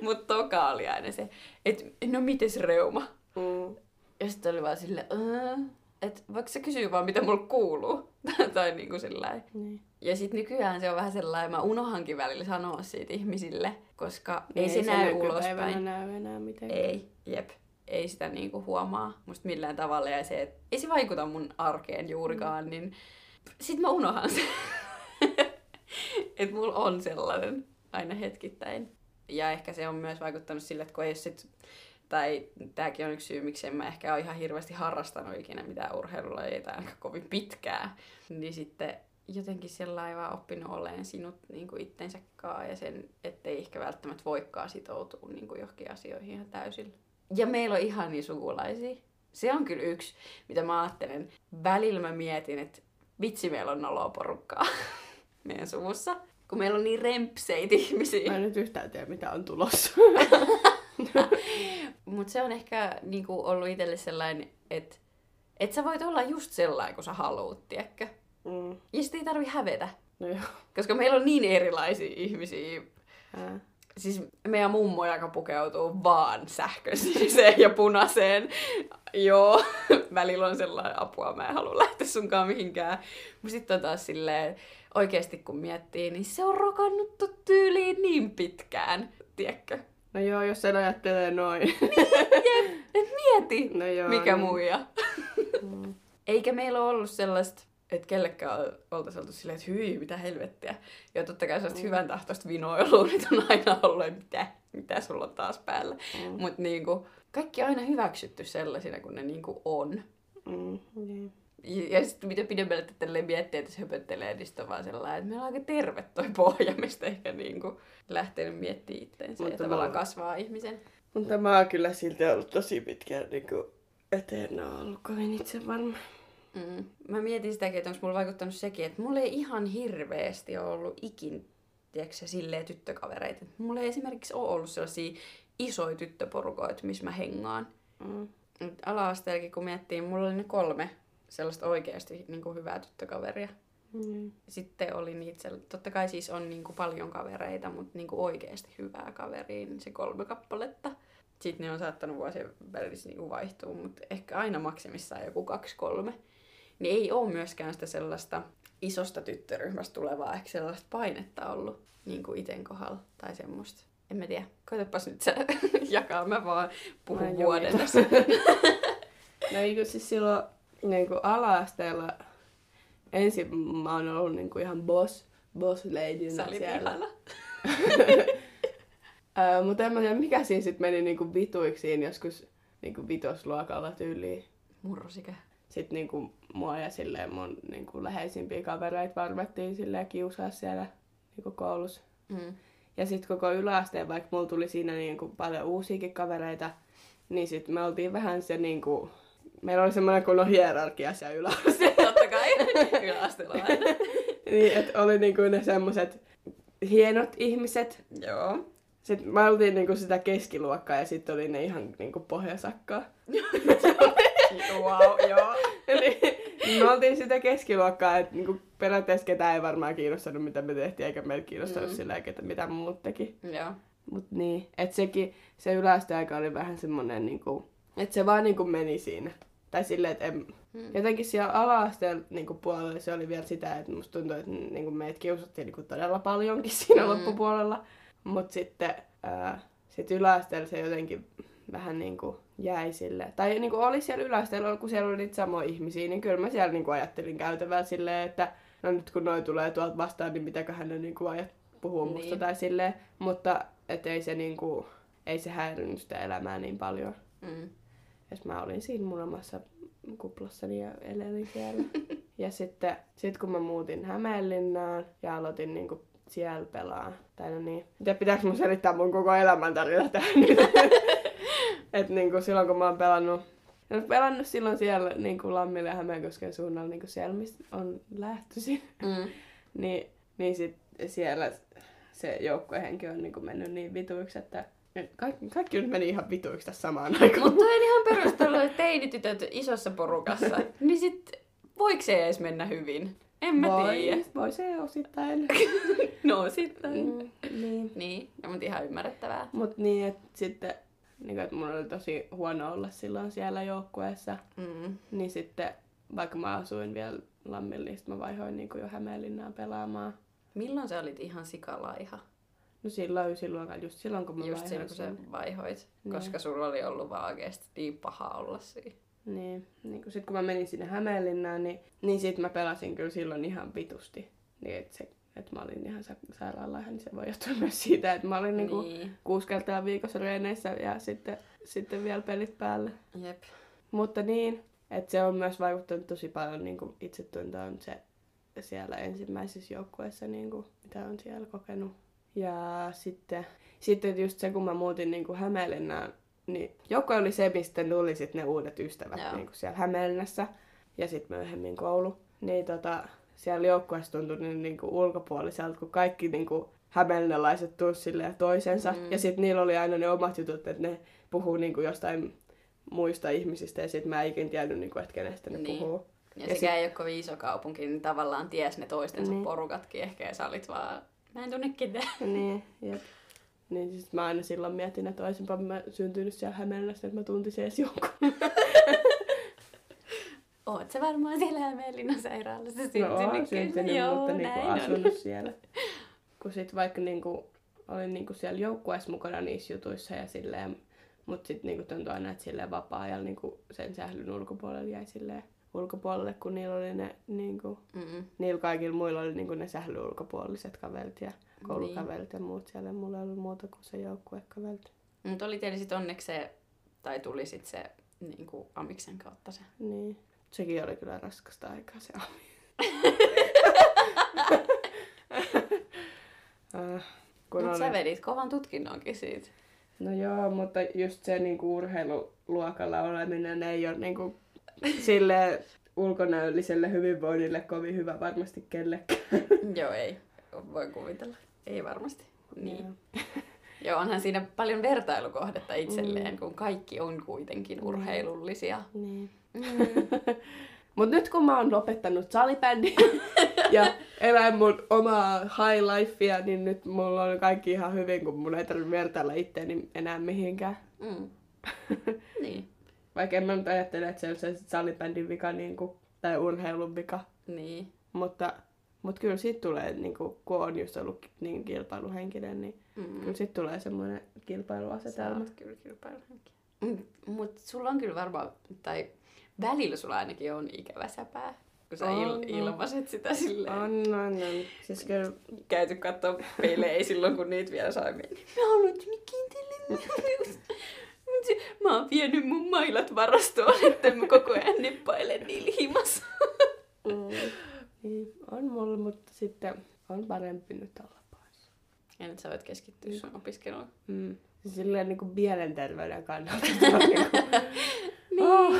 mutta toka oli aina se, että no mites reuma? Mm. Ja sitten oli vaan silleen, "Öö, että voiko se kysyä vaan mitä mulle kuuluu? tai niinku sillä Niin. Ja sitten nykyään se on vähän sellainen, mä unohankin välillä sanoa siitä ihmisille, koska ei, Niin, se, näy ulospäin. näy enää mitenkään. Ei, jep. Ei sitä niinku huomaa musta millään tavalla ja se, et ei se vaikuta mun arkeen juurikaan, mm. niin sit mä unohan sen. että mulla on sellainen aina hetkittäin. Ja ehkä se on myös vaikuttanut sille, että kun ei sit, tai tääkin on yksi syy, miksi en mä ehkä ole ihan hirveästi harrastanut ikinä mitään urheilulajia tai ainakaan kovin pitkää, niin sitten jotenkin sellainen vaan oppinut olemaan sinut niin kuin itsensä kaa ja sen, ettei ehkä välttämättä voikaan sitoutua niin kuin johonkin asioihin ihan täysillä. Ja meillä on ihania sukulaisia. Se on kyllä yksi, mitä mä ajattelen. Välillä mä mietin, että vitsi meillä on noloa porukkaa meidän suvussa. Kun meillä on niin rempseitä ihmisiä. Mä en nyt yhtään tiedä, mitä on tulossa. Mutta se on ehkä niinku, ollut itselle sellainen, että et sä voit olla just sellainen, kun sä haluut, tiedätkö? mm. Ja sit ei tarvi hävetä. No joo. Koska meillä on niin erilaisia ihmisiä. Ää. Siis meidän mummo, joka pukeutuu vaan sähköiseen ja punaiseen. Joo, välillä on sellainen apua, mä en halua lähteä sunkaan mihinkään. Mutta sitten on taas silleen, oikeasti kun miettii, niin se on rokannut tyyliin niin pitkään, tiedätkö? No joo, jos sen ajattelee noin. Jep, et mieti, No joo. mikä niin. muija. Mm. Eikä meillä ole ollut sellaista, että kellekään oltaisi oltu silleen, että hyi, mitä helvettiä. Ja totta kai sellaista Mm. hyvän tahtoista vinoilua nyt on aina ollut, että mitä, mitä sulla on taas päällä. Mm. Mutta niinku, kaikki on aina hyväksytty sellaisina kuin ne niinku on. Mm. Niin. Ja, ja sitten mitä pidemmälle tälle miettii, että se höpöttelee, niin sitten on vaan sellainen, että meillä on aika terve toi pohja, mistä ehkä niinku lähtenyt miettimään itteensä ja Mutta tavallaan mä- kasvaa ihmisen. Mutta mä oon kyllä silti ollut tosi pitkään niinku eteen ole ollut kovin itse varma. Mm. Mä mietin sitäkin, että onko mulla vaikuttanut sekin, että mulla ei ihan hirveästi ole ollut ikin, tiedätkö silleen tyttökavereita. Mulla ei esimerkiksi ole ollut sellaisia isoja tyttöporukoita, missä mä hengaan. Mm. Ala-asteellakin kun miettii, mulla oli ne kolme sellaista oikeasti niin kuin hyvää tyttökaveria. Mm. Sitten oli niitä, totta kai siis on niin kuin paljon kavereita, mutta niin kuin oikeasti hyvää kaveria, niin se kolme kappaletta. Sitten ne on saattanut vuosien välissä niin kuin vaihtua, mutta ehkä aina maksimissaan joku kaksi kolme. Niin ei ole myöskään sitä sellaista isosta tyttöryhmästä tulevaa ehkä sellaista painetta ollut niin kuin iten kohdalla tai semmoista. En mä tiedä. Koitapas nyt sä jakaa, mä vaan Mä puhun en vuoden tässä. No eikö siis silloin niin kuin ala-asteella ensin mä oon ollut niin kuin ihan boss, boss ladynä Sä siellä. Öö, mutta en mä tiedä, mikä siinä sitten meni niinku vituiksiin joskus niinku vitosluokalla tyyliin. Murrosikä. Sitten niinku mua ja silleen mun niinku läheisimpiä kavereita varvattiin silleen kiusaa siellä niinku koulussa. Mm. Ja sitten koko yläasteen, vaikka mulla tuli siinä niinku paljon uusiakin kavereita, niin sitten me oltiin vähän se niinku... Meillä oli semmoinen kunnon hierarkia siellä yläasteella. Totta kai. Yläasteella niin, että oli niinku ne semmoset hienot ihmiset. Joo. Sitten me oltiin niinku sitä keskiluokkaa ja sitten oli ne ihan niinku pohjasakkaa. wow, joo. Eli me oltiin sitä keskiluokkaa, että niinku periaatteessa ketään ei varmaan kiinnostanut, mitä me tehtiin, eikä meitä kiinnostanut mm. sillä että mitä muut teki. Joo. Mut niin, että sekin, se yläasteaika oli vähän semmonen niinku, että se vaan niinku meni siinä. Tai silleen, että en, Mm. jotenkin siellä ala-asteen niinku puolella se oli vielä sitä, että musta tuntui, että niinku meitä kiusattiin niinku todella paljonkin siinä Mm. mm. loppupuolella. Mut sitten ää, sit yläasteella se jotenkin vähän niinku jäi sille. Tai niinku oli siellä yläasteella, kun siellä oli niitä samoja ihmisiä, niin kyllä mä siellä niinku ajattelin käytävällä silleen, että no nyt kun noi tulee tuolta vastaan, niin mitäköhän ne niinku ajat puhuu musta Niin. tai silleen. Mutta et ei se niinku, ei se häirinnyt sitä elämää niin paljon. Mm. Et mä olin siinä mun omassa kuplassani ja elelin siellä. ja sitten sit kun mä muutin Hämeenlinnaan ja aloitin niinku siellä pelaa. Tai no niin. Ja pitääkö mun selittää mun koko elämäntarina tähän nyt? Et niinku silloin kun mä oon pelannut mä oon pelannut silloin siellä niinku Lammilla ja Hämeenkosken suunnalla niinku siellä, mistä on lähtöisin. Mm. niin, niin sit siellä se joukkuehenki on niinku mennyt niin vituiksi, että et kaikki, kaikki nyt meni ihan vituiksi tässä samaan aikaan. Mutta on ihan perustelu, että teinitytöt isossa porukassa, niin sit voiko se edes mennä hyvin? En mä tiedä. voi, voi se osittain. No sitten. mm, niin. Niin, no, mutta ihan ymmärrettävää. Mut niin, että sitten, niin että mun oli tosi huono olla silloin siellä joukkueessa, Mm. niin sitten vaikka mä asuin vielä Lammilla, niin mä vaihoin niinku jo Hämeenlinnaan pelaamaan. Milloin sä olit ihan sikalaiha? No silloin ysiluokalla, just silloin kun mä Just vaihoin silloin, kun sä vaihoit. Niin. Koska sulla oli ollut vaan oikeesti niin paha olla siinä. Niin, niin kun sit kun mä menin sinne Hämeenlinnaan, niin, niin sit mä pelasin kyllä silloin ihan vitusti. Niin että se, että mä olin ihan sa- sairaalaiha, niin se voi johtua myös siitä, että mä olin niinku Niin. kuusi kertaa viikossa reeneissä ja sitten, sitten vielä pelit päälle. Jep. Mutta niin, että se on myös vaikuttanut tosi paljon niin itsetuntoon se siellä ensimmäisessä joukkueessa, niin kuin, mitä on siellä kokenut. Ja sitten, sitten just se, kun mä muutin niin kuin Hämeenlinnaan, niin joukkue oli se, mistä tuli sitten ne uudet ystävät Joo. niin kuin siellä Hämeenlinnassa ja sitten myöhemmin koulu. Niin tota, siellä joukkueessa tuntui niin, niin kuin ulkopuoliselta, kun kaikki niin kuin hämeenlinnalaiset tunsi toisensa. Mm. Ja sitten niillä oli aina ne omat jutut, että ne puhuu niin kuin jostain muista ihmisistä ja sitten mä en ikin tiennyt, niin kuin, että kenestä ne Niin. puhuu. Ja, Ja sekä ei ole kovin iso kaupunki, niin tavallaan ties ne toistensa Niin. porukatkin ehkä. Ja sä olit vaan, mä en tunne ketään. Niin, jep. Niin sit mä aina silloin mietin, että olisinpa mä syntynyt siellä Hämeenlinnassa, että mä tuntisin edes jonkun. Oot sä varmaan siellä Hämeenlinnan sairaalassa No syntynyt? oon kyllä. syntynyt, Joo, mutta niinku on. asunut siellä. Kun sit vaikka niinku, olin niinku siellä joukkueessa mukana niissä jutuissa ja silleen, mut sit niinku tuntui aina, että silleen vapaa-ajalla niinku sen sählyn ulkopuolelle jäi silleen ulkopuolelle, kun niillä oli ne niinku, Mm-mm. niillä kaikilla muilla oli niinku ne sählyn ulkopuoliset kaverit ja koulukaverit ja muut siellä. Mulla ei ollut muuta kuin se joukkuekaverit. Mutta oli teillä sit onneksi se, tai tuli sit se niin kuin Amiksen kautta se. Niin. Sekin oli kyllä raskasta aikaa se ami. äh, kun Mutta oli... sä vedit kovan tutkinnonkin siitä. No joo, mutta just se niinku urheiluluokalla oleminen ei ole niinku sille ulkonäölliselle hyvinvoinnille kovin hyvä varmasti kellekään. Joo, ei. Voi kuvitella. Ei varmasti. Niin. Joo. Joo, onhan siinä paljon vertailukohdetta itselleen, Mm. kun kaikki on kuitenkin urheilullisia. Niin. Mm. Mut nyt kun mä oon lopettanut salibändin ja elän mun omaa high lifea, niin nyt mulla on kaikki ihan hyvin, kun mun ei tarvitse vertailla itteeni enää mihinkään. Mm. niin. Vaikka en mä nyt ajattele, että se on se salibändin vika niin kuin, tai urheilun vika. Niin. Mutta, mutta kyllä siitä tulee, niin kuin, kun on just ollut niin kilpailuhenkinen, niin Mm. kyllä siitä tulee semmoinen Sä kilpailuasetelma. oot kyllä kilpailuhenki. Mut sulla on kyllä varmaan, tai välillä sulla ainakin on ikävä säpää. Kun sä On, il- ilmaiset sitä silleen. On, on, on. Siis kyllä, Käyty kattoo pelejä silloin, kun niitä vielä sai mennä. Mä haluan kiintele Mä oon vienyt mun mailat varastoon, että mä koko ajan neppailen niillä himassa. mm, niin, on mulla, mutta sitten on parempi nyt olla pois. Ja nyt sä voit keskittyä sun opiskeluun. Mm. Silleen niin kuin mielenterveyden kannalta on niin kuin, oh,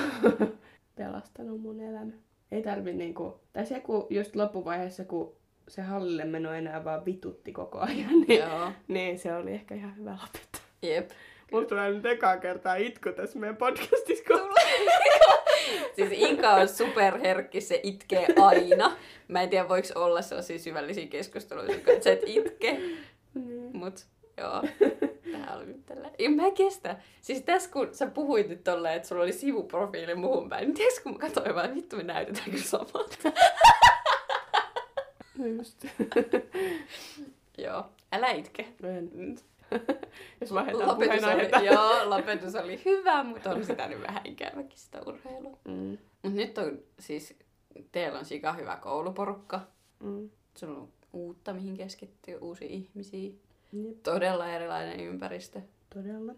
pelastanut mun elämä. Ei tarvi niinku, tai se kun just loppuvaiheessa, kun se hallille meno enää vaan vitutti koko ajan, niin, Joo. niin se oli ehkä ihan hyvä lopettaa. Jep. Mulla tulee nyt ekaa kertaa itku tässä meidän podcastissa, Siis Inka on superherkki, se itkee aina. Mä en tiedä, voiko olla sellaisia syvällisiä keskusteluja, että sä et itke. Niin. Mut joo, tää oli nyt tällä. Ja mä kestä. Siis tässä kun sä puhuit nyt tolleen, että sulla oli sivuprofiili muuhun päin, niin tiedätkö kun mä katsoin vaan, vittu me näytetään kyllä samalta. Just. joo, älä itke. En. Jos vaihdetaan Lopetus puheenaihetta. oli, joo, lopetus oli hyvä, mutta on sitä nyt vähän ikäväkin sitä urheilua. Mm. Mut nyt on siis, teillä on sika hyvä kouluporukka. Mm. Sulla on uutta, mihin keskittyy, uusia ihmisiä. Jep, Todella erilainen ympäristö. todella.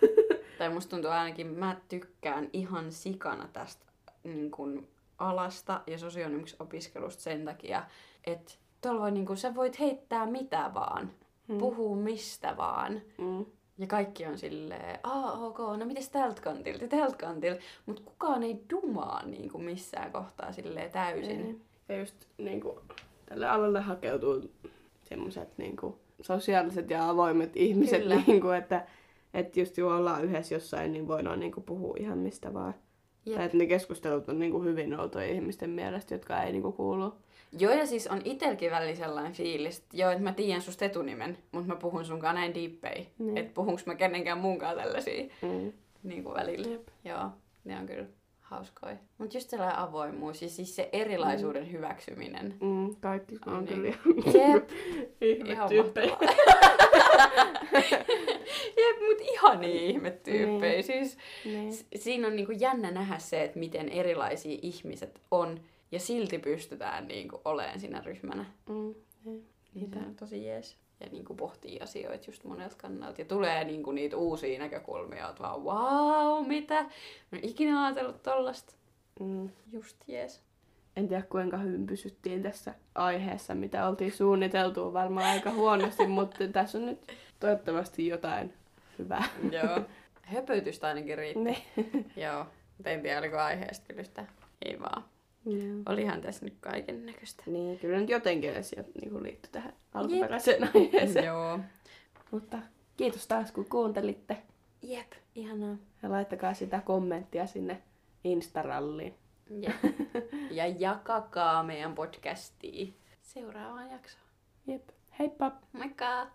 Tai musta tuntuu ainakin, mä tykkään ihan sikana tästä niin kun, alasta ja sosionomiksi-opiskelusta sen takia, että tuolla voi, niin kun, sä voit heittää mitä vaan, Mm. puhua mistä vaan. Mm. Ja kaikki on silleen, aa ok, no mites tältä kantilta tältä kantilta. Mutta kukaan ei dumaa niin kuin missään kohtaa silleen täysin. Ei. Ja just niinku, tälle alalle hakeutuu semmoiset niinku, sosiaaliset ja avoimet ihmiset, Kyllä. niinku, että et just kun ollaan yhdessä jossain, niin voidaan niinku puhua ihan mistä vaan. Jep. Tai että ne keskustelut on niinku hyvin outoja ihmisten mielestä, jotka ei niinku kuulu. Joo, ja siis on itelläkin välillä sellainen fiilis, että joo, että mä tiedän susta etunimen, mutta mä puhun sunkaan näin diippei. Niin. Että puhunks mä kenenkään munkaan tällaisia Mm. niin kuin välillä. Jep. Joo, ne on kyllä hauskoja. Mutta just sellainen avoimuus ja siis se erilaisuuden mm. hyväksyminen. Mm, kaikki on niin. kyllä Jep. Ihan mahtavaa. Jep, mut ihania ihmetyyppejä. Niin. Siis Niin. siinä on niinku jännä nähdä se, että miten erilaisia ihmiset on ja silti pystytään niinku olemaan siinä ryhmänä. Mm, niin. Niin se on tosi jees. Ja niinku pohtii asioita just monelta kannalta. Ja tulee niinku niitä uusia näkökulmia, että vaan wow, mitä? Mä en ikinä ajatellut tollasta. Mm. Just jees. En tiedä kuinka hyvin pysyttiin tässä aiheessa, mitä oltiin suunniteltu varmaan aika huonosti, mutta tässä on nyt toivottavasti jotain hyvää. Joo. Höpötystä ainakin riittää. Ne. Joo. En tiedä, oliko aiheesta kyllä sitä. Ei vaan. Joo. Olihan tässä nyt kaiken näköistä. Niin, kyllä nyt jotenkin asiat niin liittyy tähän alkuperäiseen aiheeseen. Joo. Mutta kiitos taas kun kuuntelitte. Jep, ihanaa. Ja laittakaa sitä kommenttia sinne Instaralliin. Jep. ja jakakaa meidän podcastia seuraavaan jaksoon. Jep. Heippa! Moikka!